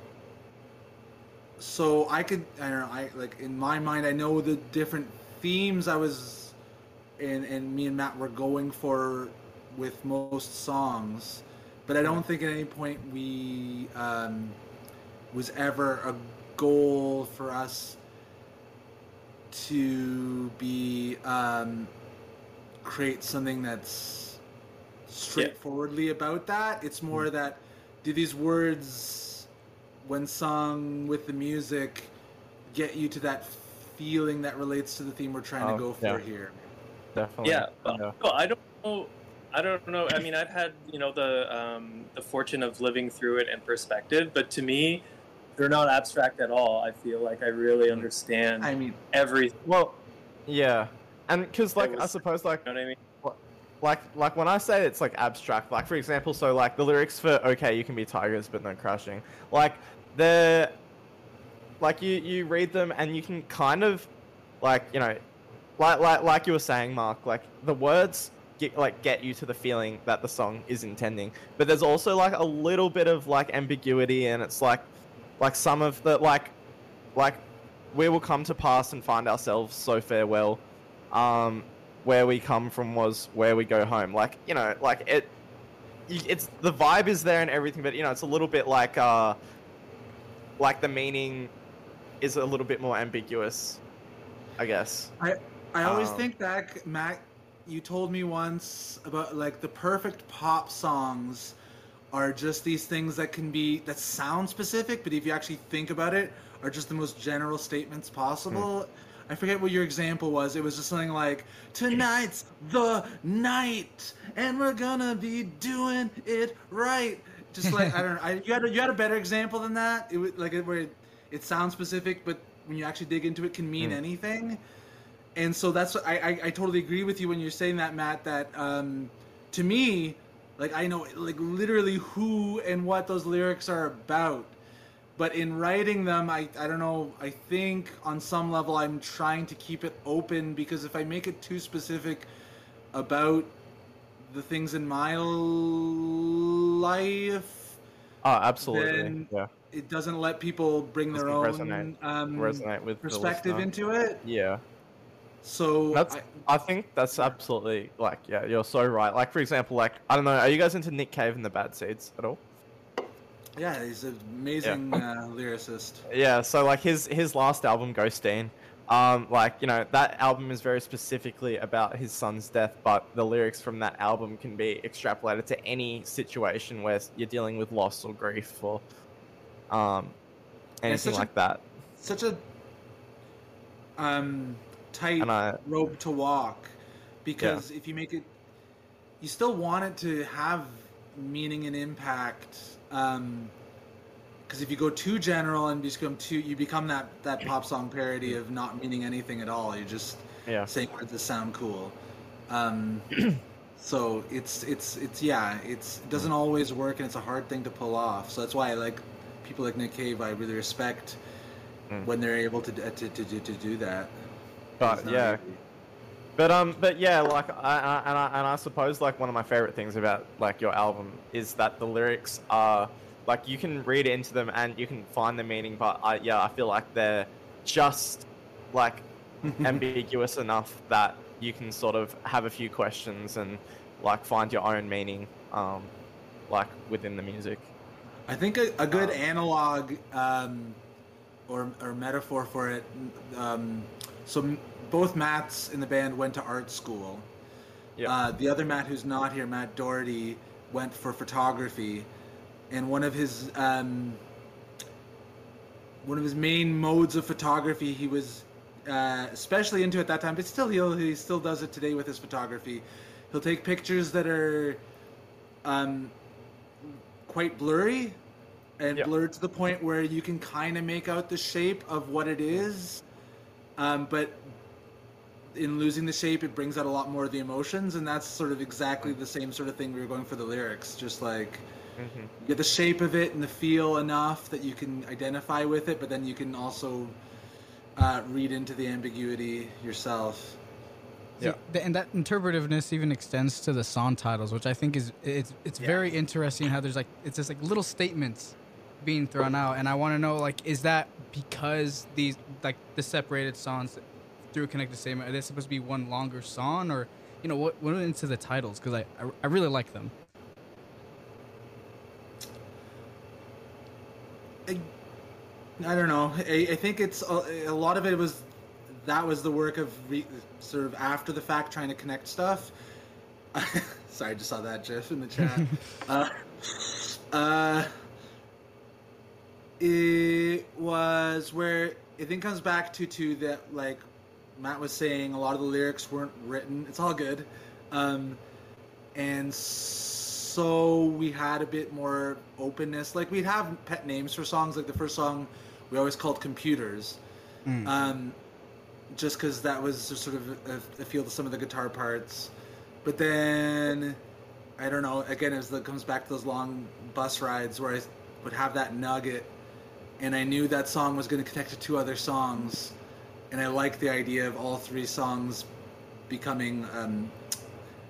so I could, I don't know, I like in my mind, I know the different themes I was, and and me and Matt were going for with most songs, but I don't think at any point we um, was ever a goal for us to be um, create something that's straightforwardly about that. It's more that do these words, when sung with the music, get you to that feeling that relates to the theme we're trying Oh, to go for yeah. here. Definitely. Yeah, but Yeah. no, I don't know. I don't know. I mean, I've had you know the um, the fortune of living through it in perspective, but to me, they're not abstract at all. I feel like I really understand I mean, everything. Well, yeah, and because like I suppose like You know what I mean? like like when I say it's like abstract, like for example, so like the lyrics for "Okay, you can be tigers, but no crashing," like they're like you you read them and you can kind of like you know like like like you were saying, Mark, like the words get like get you to the feeling that the song is intending, but there's also like a little bit of like ambiguity, and it's like like some of the like like we will come to pass and find ourselves so farewell um where we come from was where we go home. Like you know like it it's the vibe is there and everything but you know it's a little bit like uh like the meaning is a little bit more ambiguous i guess I I always Um, think back, Matt. You told me once about like the perfect pop songs are just these things that can be that sound specific, but if you actually think about it, are just the most general statements possible. I forget what your example was. It was just something like "Tonight's the night, and we're gonna be doing it right." Just like I don't know. I, you had a, you had a better example than that. It was like where it, it sounds specific, but when you actually dig into it, can mean Mm. anything and so that's I, I I totally agree with you when you're saying that Matt that um to me like I know like literally who and what those lyrics are about but in writing them, I I don't know. I think on some level I'm trying to keep it open because if I make it too specific about the things in my life, Oh, absolutely. Yeah. it doesn't let people bring their own resonate- um, Resonate with perspective into it. Yeah. So That's. I, I think that's absolutely like yeah. You're so right. Like for example, like I don't know. Are you guys into Nick Cave and the Bad Seeds at all? yeah, he's an amazing uh, lyricist. Yeah, so like his his last album, Ghosteen, um, like you know that album is very specifically about his son's death, but the lyrics from that album can be extrapolated to any situation where you're dealing with loss or grief or um, anything such a- like that. Such a um, tight I rope to walk because if you make it, you still want it to have meaning and impact. Um, because if you go too general and become too, you become that that pop song parody of not meaning anything at all. You're just yeah saying words that sound cool. Um, so it's it's it's yeah, it's it doesn't always work and it's a hard thing to pull off. So that's why I like people like Nick Cave. I really respect Mm. when they're able to to, to, to, to do that. but yeah. easy. But um, but yeah, like I, I and I and I suppose like one of my favorite things about like your album is that the lyrics are like you can read into them and you can find the meaning, but I yeah I feel like they're just like ambiguous enough that you can sort of have a few questions and like find your own meaning um like within the music. I think a, a good Um, analog um, or, or metaphor for it. Um, so m- both Matts in the band went to art school. Yeah. Uh, the other Matt who's not here, Matt Doherty, went for photography, and one of his um, one of his main modes of photography he was uh, especially into at that time, but still he'll, he still does it today with his photography. He'll take pictures that are um, quite blurry and Yeah. blurred to the point where you can kind of make out the shape of what it is, um, but in losing the shape, it brings out a lot more of the emotions, and that's sort of exactly the same sort of thing we were going for the lyrics. Just like hmm you get the shape of it and the feel enough that you can identify with it, but then you can also uh, read into the ambiguity yourself. Yeah. th- and that interpretiveness even extends to the song titles, which I think is it's it's very interesting how there's like it's just like little statements being thrown out, and I want to know like is that because these like the separated songs through a connected statement are they supposed to be one longer song or you know what what went into the titles because I, I I really like them. I, I don't know. I, I think it's a, a lot of it was that was the work of re, sort of after the fact trying to connect stuff. Sorry, I just saw that GIF in the chat. uh, uh, it was where it then comes back to to that like Matt was saying a lot of the lyrics weren't written. It's all good, um, and so we had a bit more openness. Like we'd have pet names for songs. Like the first song we always called computers, Mm. um, just because that was sort of a, a feel to some of the guitar parts. But then I don't know. Again, as it comes back to those long bus rides where I would have that nugget, and I knew that song was going to connect to two other songs, and I liked the idea of all three songs becoming. Um,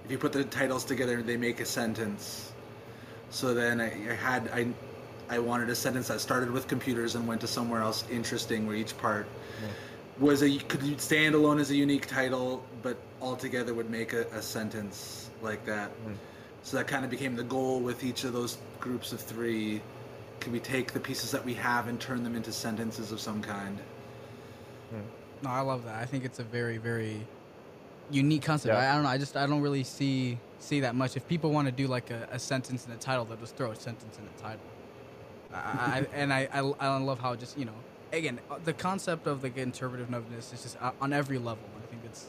you put the titles together, they make a sentence. So then I, I had I, I wanted a sentence that started with computers and went to somewhere else interesting, where each part was a could stand alone as a unique title, but all together would make a, a sentence like that. Mm. So that kind of became the goal with each of those groups of three. Can we take the pieces that we have and turn them into sentences of some kind? No, I love that. I think it's a very very unique concept. Yeah. I, I don't know. I just I don't really see see that much. If people want to do like a, a sentence in the title, they'll just throw a sentence in the title. I, I, and I, I I love how just you know again uh, the concept of the interpretiveness is just uh, on every level. I think it's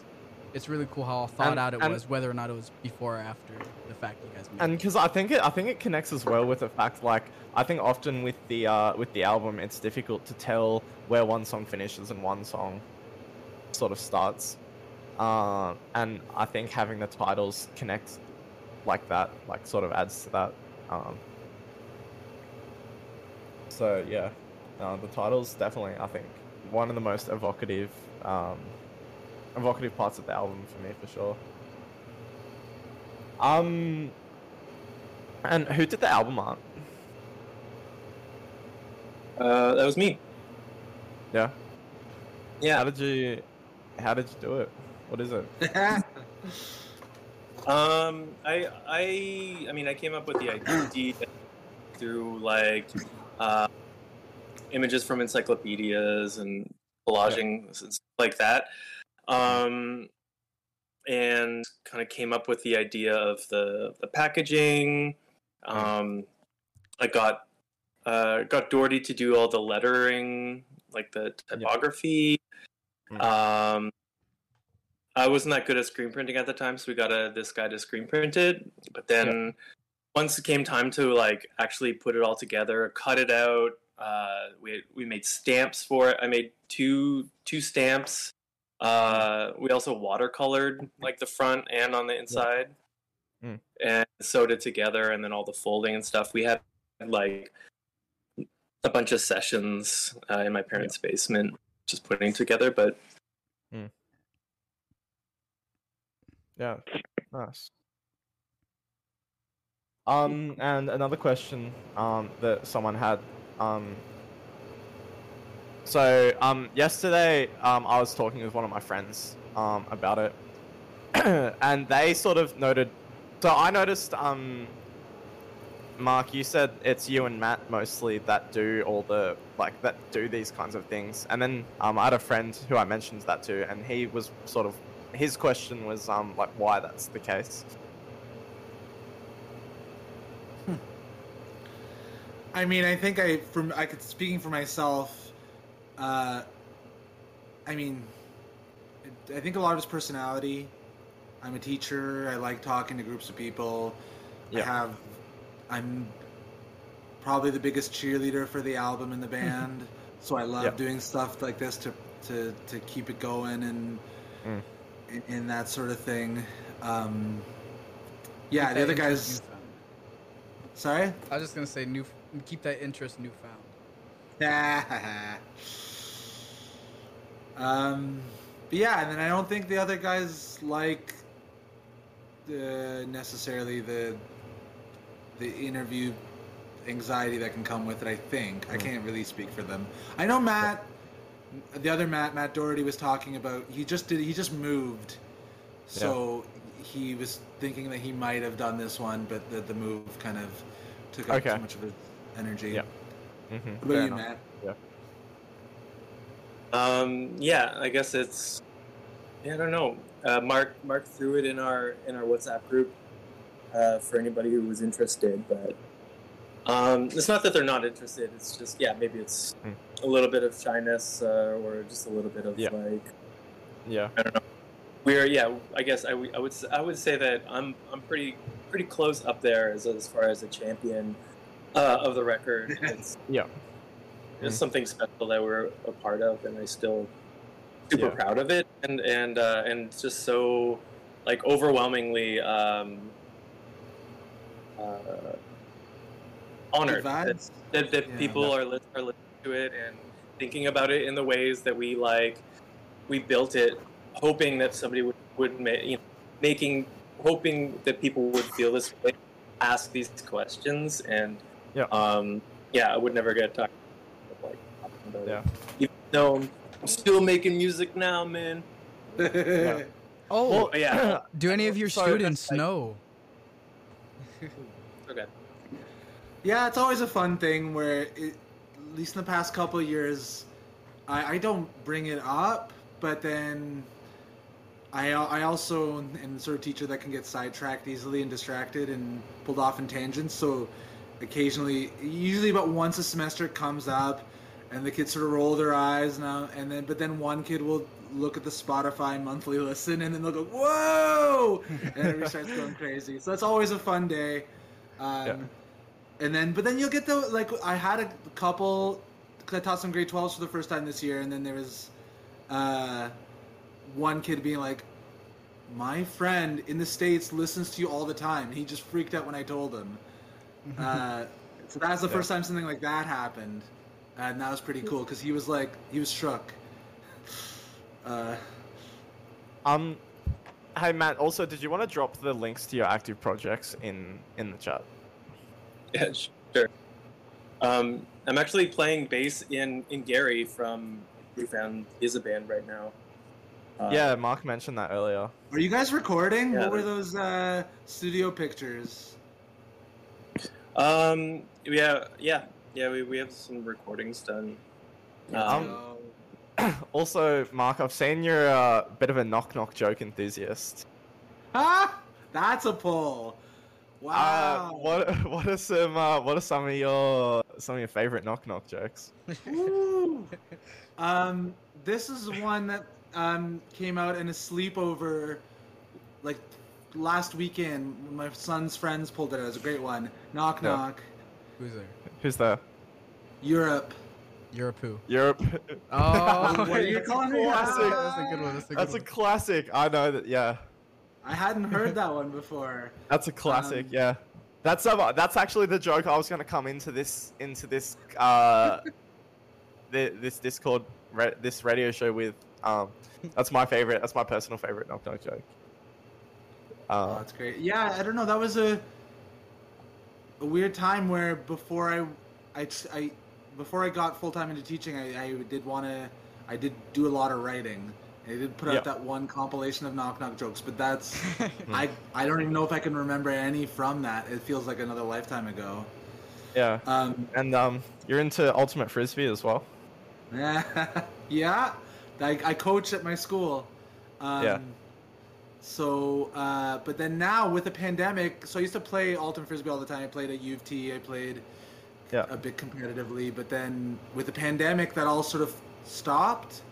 it's really cool how thought And- out it and- was, whether or not it was before or after the fact you guys made. and because I think it, I think it connects as well with the fact like I think often with the uh, with the album it's difficult to tell where one song finishes and one song sort of starts, uh, and I think having the titles connect like that like sort of adds to that. Um, so yeah, No, the title's definitely, I think, one of the most evocative, um, evocative parts of the album for me, for sure. Um, and who did the album art? Uh, that was me. Yeah. Yeah. How did you, how did you do it? What is it? Um, I, I, I mean, I came up with the idea through like uh, images from encyclopedias and collaging and stuff like that, um, and kind of came up with the idea of the the packaging. Um, I got uh, got Doherty to do all the lettering, like the typography. Mm. Um, I wasn't that good at screen printing at the time, so we got a, this guy to screen print it. But then once it came time to like actually put it all together, cut it out, uh, we we made stamps for it. I made two two stamps. Uh, we also watercolored like the front and on the inside, Mm. and sewed it together. And then all the folding and stuff. We had like a bunch of sessions uh, in my parents' basement, just putting together. But Yeah, nice. Um, and another question um, that someone had. Um, so um, yesterday um, I was talking with one of my friends um, about it, and they sort of noted. So I noticed, um, Mark, you said it's you and Matt mostly that do all the like that do these kinds of things, and then um, I had a friend who I mentioned that to, and he was sort of his question was um like why that's the case. I mean, I think I from I could speaking for myself. Uh, I mean, I think a lot of his personality. I'm a teacher. I like talking to groups of people. Yeah. I have. I'm probably the biggest cheerleader for the album in the band, so I love doing stuff like this to to to keep it going and Mm. And, and that sort of thing. Um, yeah, the other guys. Sorry. I was just gonna say new. Keep that interest newfound. um, but yeah, and then I don't think the other guys like the necessarily the the interview anxiety that can come with it. I think I Mm. can't really speak for them. I know Matt, the other Matt, Matt Doherty was talking about. He just did. He just moved, so he was thinking that he might have done this one, but the the move kind of took up Okay. too much of his energy. Yeah. Mm-hmm. What about you, Matt? Um, yeah, I guess it's. Yeah, I don't know. Uh, Mark Mark threw it in our in our WhatsApp group uh, for anybody who was interested, but um, it's not that they're not interested. It's just yeah, maybe it's Hmm. A little bit of shyness uh, or just a little bit of Yeah. like Yeah. I don't know. We're yeah. I guess I, would- I would s- I would say that I'm I'm pretty pretty close up there as as far as a champion uh, of the record. It's Yeah. it's Mm. something special that we're a part of, and I still super Yeah. proud of it, and and uh, and just so like overwhelmingly um, uh, honored Good that, that, that Yeah. people are, lis- are listening to it and thinking about it in the ways that we like. We built it, hoping that somebody would would ma- you know, making hoping that people would feel this way, ask these questions, and Yeah. um, yeah, I would never get tired of like talking about Yeah. it. Even though I'm still making music now, man. Yeah. Oh, Well, yeah. do any of your so students like- know? Okay. Yeah, it's always a fun thing where, it, at least in the past couple years, I, I don't bring it up, but then I, I also am the sort of teacher that can get sidetracked easily and distracted and pulled off in tangents. So occasionally, usually about once a semester it comes up, and the kids sort of roll their eyes now and then, but then one kid will look at the Spotify monthly listen and then they'll go, "Whoa!" and everybody starts going crazy. So it's always a fun day. Um, Yeah. And then but then you'll get the like I had a couple because I taught some grade 12s for the first time this year, and then there was uh, one kid being like, "My friend in the states listens to you all the time." He just freaked out when I told him. uh, so that was the Yeah. first time something like that happened. and that was pretty cool because he was like he was struck. Uh, Um, hey Matt. Also, did you want to drop the links to your active projects in in the chat? Yeah, sure. Um, I'm actually playing bass in in Gary from We Found is a band right now. Uh, yeah, Mark mentioned that earlier. are you guys recording? Yeah, what were those uh, studio pictures? Um. Yeah. Yeah. Yeah. We, we have some recordings done. Um, also, Mark, I've seen you're a bit of a knock knock joke enthusiast. Ah, that's a pull. Uh, Wow. what what are some uh, what are some of your some of your favorite knock knock jokes? Um, this is one that um came out in a sleepover, like last weekend. My son's friends pulled it. It was a great one. Knock Yeah. knock. Who's there? Who's there? Europe. Europe who? Europe. Oh, What are you calling me? Classic. That's a good one. That's a good That's a classic. I know that. Yeah, I hadn't heard that one before. that's a classic. Um, yeah, that's uh, that's actually the joke I was gonna come into this into this uh the, this Discord ra- this radio show with. Um, that's my favorite. That's my personal favorite knock knock joke. Oh, Uh, that's great. Yeah, I don't know. That was a a weird time where before I I, I before I got full time into teaching, I, I did want to I did do a lot of writing. I did put out that one compilation of knock knock jokes, but that's I I don't even know if I can remember any from that. It feels like another lifetime ago. yeah, Um, and um, you're into ultimate frisbee as well. yeah, I, I coach at my school. Um, Yeah. So, uh, but then now with the pandemic, so I used to play Ultimate Frisbee all the time. I played at U of T. I played Yeah. a bit competitively, but then with the pandemic, that all sort of stopped.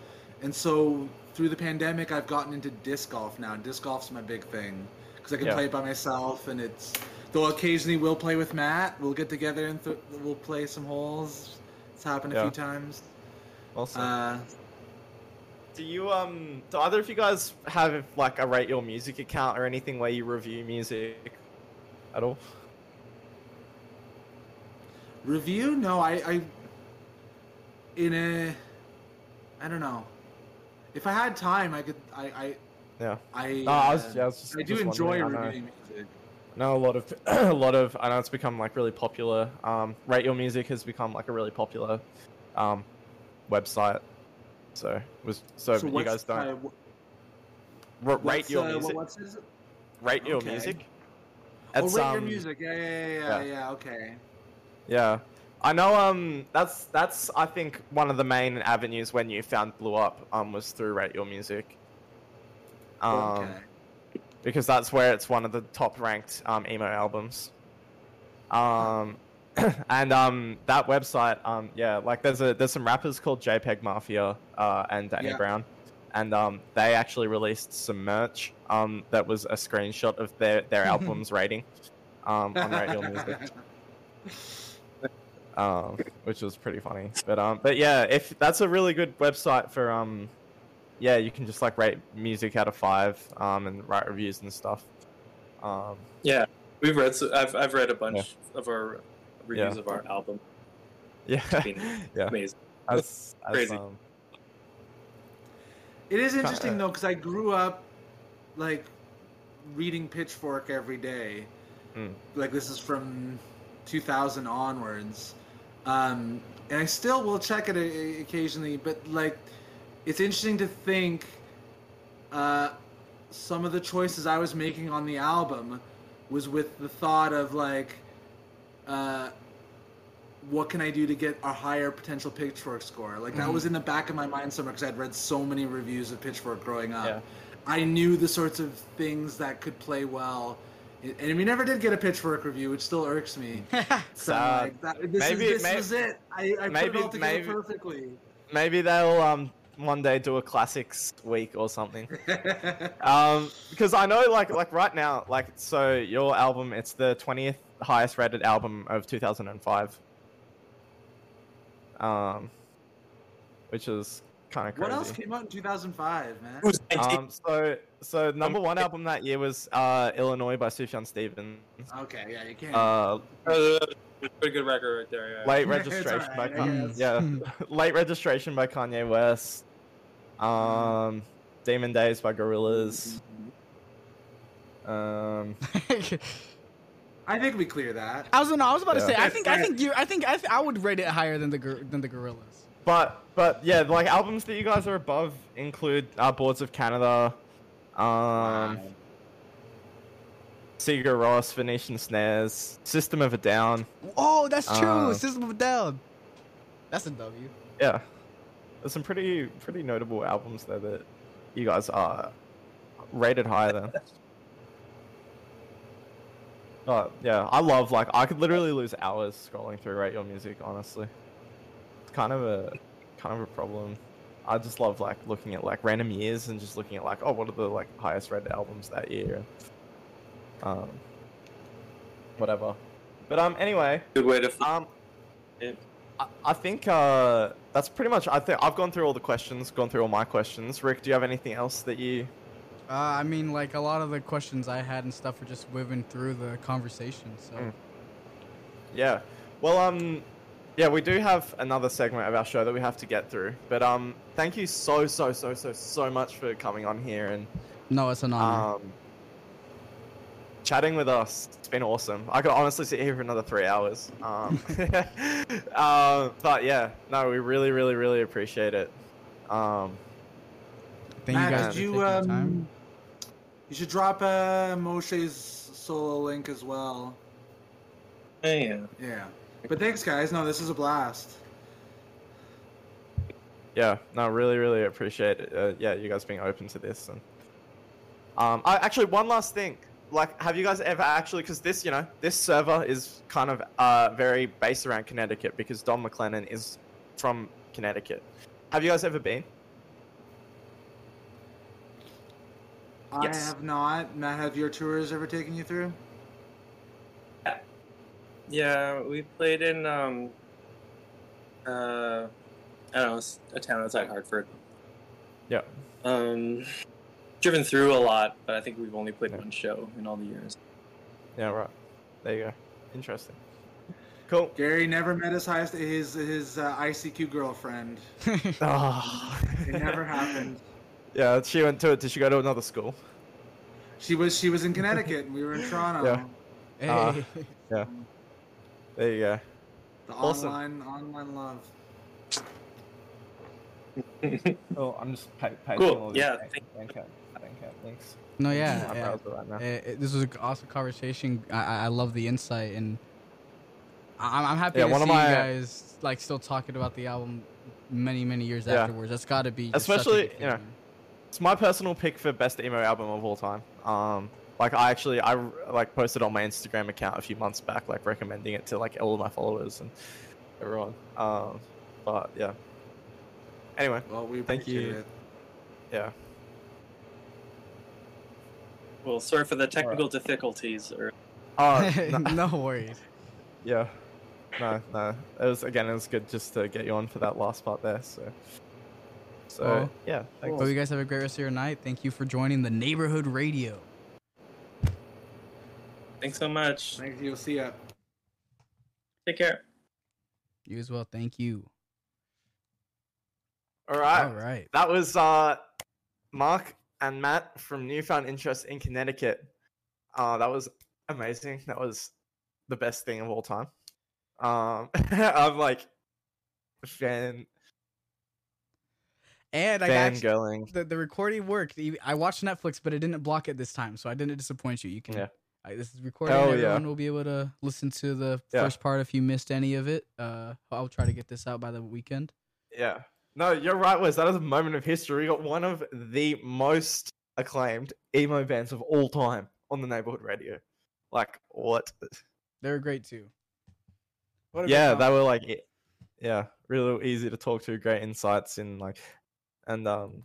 And so through the pandemic, I've gotten into disc golf now. Disc golf's my big thing because I can Yeah. play it by myself, and it's though occasionally we'll play with Matt. We'll get together and th- we'll play some holes. It's happened a Yeah. few times. Also, Uh, do you um do either of you guys have like a rate your music account or anything where you review music at all? Review? No, I, I in a I don't know. If I had time, I could. I I Yeah. I. No, I was- uh, yeah, I was just- I do just enjoy reviewing music. I know a lot of a lot of I know it's become like really popular. Um, Rate Your Music has become like a really popular um, website. So was so, you guys don't uh, r- rate your uh, music. What, rate your okay. music. Oh, rate your um, music. Yeah, yeah, yeah, yeah, yeah. yeah. Okay. Yeah, I know. Um, that's that's I think one of the main avenues when Newfound blew up. Um, was through Rate Your Music. Um, okay. because that's where it's one of the top ranked um, emo albums. Um, and um, that website, um, yeah, like there's a there's some rappers called JPEG Mafia uh, and Danny Yeah. Brown, and um, they actually released some merch um, that was a screenshot of their their album's rating um, on Rate Your Music, um, which was pretty funny. But um, but yeah, if that's a really good website for um, yeah, you can just like rate music out of five um, and write reviews and stuff. Um, Yeah, we've read. So I've I've read a bunch of our reviews Yeah. of our album. yeah, It's been yeah. amazing. As, as, Crazy. um, It is interesting though, because I grew up like reading Pitchfork every day. Mm. Like this is from 2000 onwards, um, and I still will check it o- occasionally. But like, it's interesting to think uh, some of the choices I was making on the album was with the thought of like. Uh, what can I do to get a higher potential Pitchfork score? Like that Mhm. was in the back of my mind somewhere because I'd read so many reviews of Pitchfork growing up. Yeah. I knew the sorts of things that could play well, and we never did get a Pitchfork review, which still irks me. So Sad. like, that, this Maybe- is, this may- was it. I, I maybe- put it all together maybe- perfectly. maybe they'll um one day do a classics week or something. um, because I know like like right now like so your album it's the twentieth highest rated album of two thousand and five. Um, which is kind of What else came out in 2005, man? It was 19 Um, so so number one album that year was uh, Illinois by Sufjan Stevens. Okay, yeah, you can't. Uh, pretty good record right there. Yeah. late It's registration by Kanye. guess. Yeah, late registration by Kanye West. Um, Demon Days by Gorillaz. Um, I think we clear that. I was no, I was about to Yeah. say. I think I think you. I think I, th- I would rate it higher than the gor- than the Gorillaz. But but yeah, like albums that you guys are above include uh, Boards of Canada, um, Sigur Rós, Venetian Snares, System of a Down. Oh, that's true. Uh, System of a Down. That's a W. Yeah, there's some pretty pretty notable albums there that you guys are rated higher than. Oh yeah, I love like I could literally lose hours scrolling through rate your music. Honestly, kind of a kind of a problem. I just love like looking at like random years and just looking at like oh what are the like highest rated albums that year. Um, whatever. But um anyway, Good way to. um, Yeah. I, I think uh, that's pretty much. I think I've gone through all the questions, gone through all my questions. Rick, do you have anything else that you? Uh, I mean, like a lot of the questions I had and stuff were just woven through the conversation. So Mm. Yeah. Well, um, yeah, we do have another segment of our show that we have to get through. But um, thank you so so so so so much for coming on here and no, it's an honor. um, chatting with us. It's been awesome. I could honestly sit here for another three hours. Um, uh, but yeah, no, we really really really appreciate it. Um, Thank Matt, you guys did you um? time. You should drop uh, Moshe's solo link as well. yeah. Yeah. But thanks, guys. No, this is a blast. Yeah, no, really, really appreciate it. Uh, yeah, you guys being open to this. And um, I actually one last thing. Like, have you guys ever actually? Because this, you know, this server is kind of uh very based around Connecticut because Don McLennan is from Connecticut. Have you guys ever been? Yes. I have not. Matt, have your tours ever taken you through? Yeah, we played in um uh I don't know, a town outside Hartford. Yeah. Um driven through a lot, but I think we've only played Yeah. one show in all the years. Yeah, right. There you go. Interesting. Cool. Gary never met his highest his his uh, ICQ girlfriend. Oh. It never happened. Yeah, she went to it. Did she go to another school? She was she was in Connecticut and we were in Toronto. Yeah. hey. Uh, There you go. The Awesome. online online love. Oh, I'm just pa- Cool, all these yeah, thank- links. no, yeah. Yeah. right now. Eh, eh, this was an awesome conversation. I, I I love the insight, and I- I'm, I'm happy Yeah, to one see of my- you guys like still talking about the album many many years Yeah. afterwards. That's got to be just such a Especially, you know. It's my personal pick for best emo album of all time. Um, like I actually I like posted on my Instagram account a few months back, like recommending it to like all of my followers and everyone. Um, but yeah. Anyway, Well, we Thank you. it. yeah. Well, sorry for the technical difficulties or Oh, no, no worries. yeah. No, no. It was again. It was good just to get you on for that last part there. So, so Well, yeah. Thanks. Hope you guys have a great rest of your night. Thank you for joining the Neighborhood Radio. Thanks so much. Thank you. See ya. Take care. You as well. Thank you. All right. All right. That was uh, Mark and Matt from Newfound Interest in Connecticut. Uh, that was amazing. That was the best thing of all time. Um, I'm like fan And I actually, fangirling. the, the recording worked. I watched Netflix, but it didn't block it this time, so I didn't disappoint you. You can. Yeah. I, this is recording. Hell Everyone yeah. will be able to listen to the Yeah. first part if you missed any of it. Uh, I'll try to get this out by the weekend. Yeah. No, you're right, Wes. That is a moment of history. We got one of the most acclaimed emo bands of all time on the neighborhood radio. Like what? They're great too. What yeah, song. they were like, yeah, really easy to talk to, great insights in like, and um,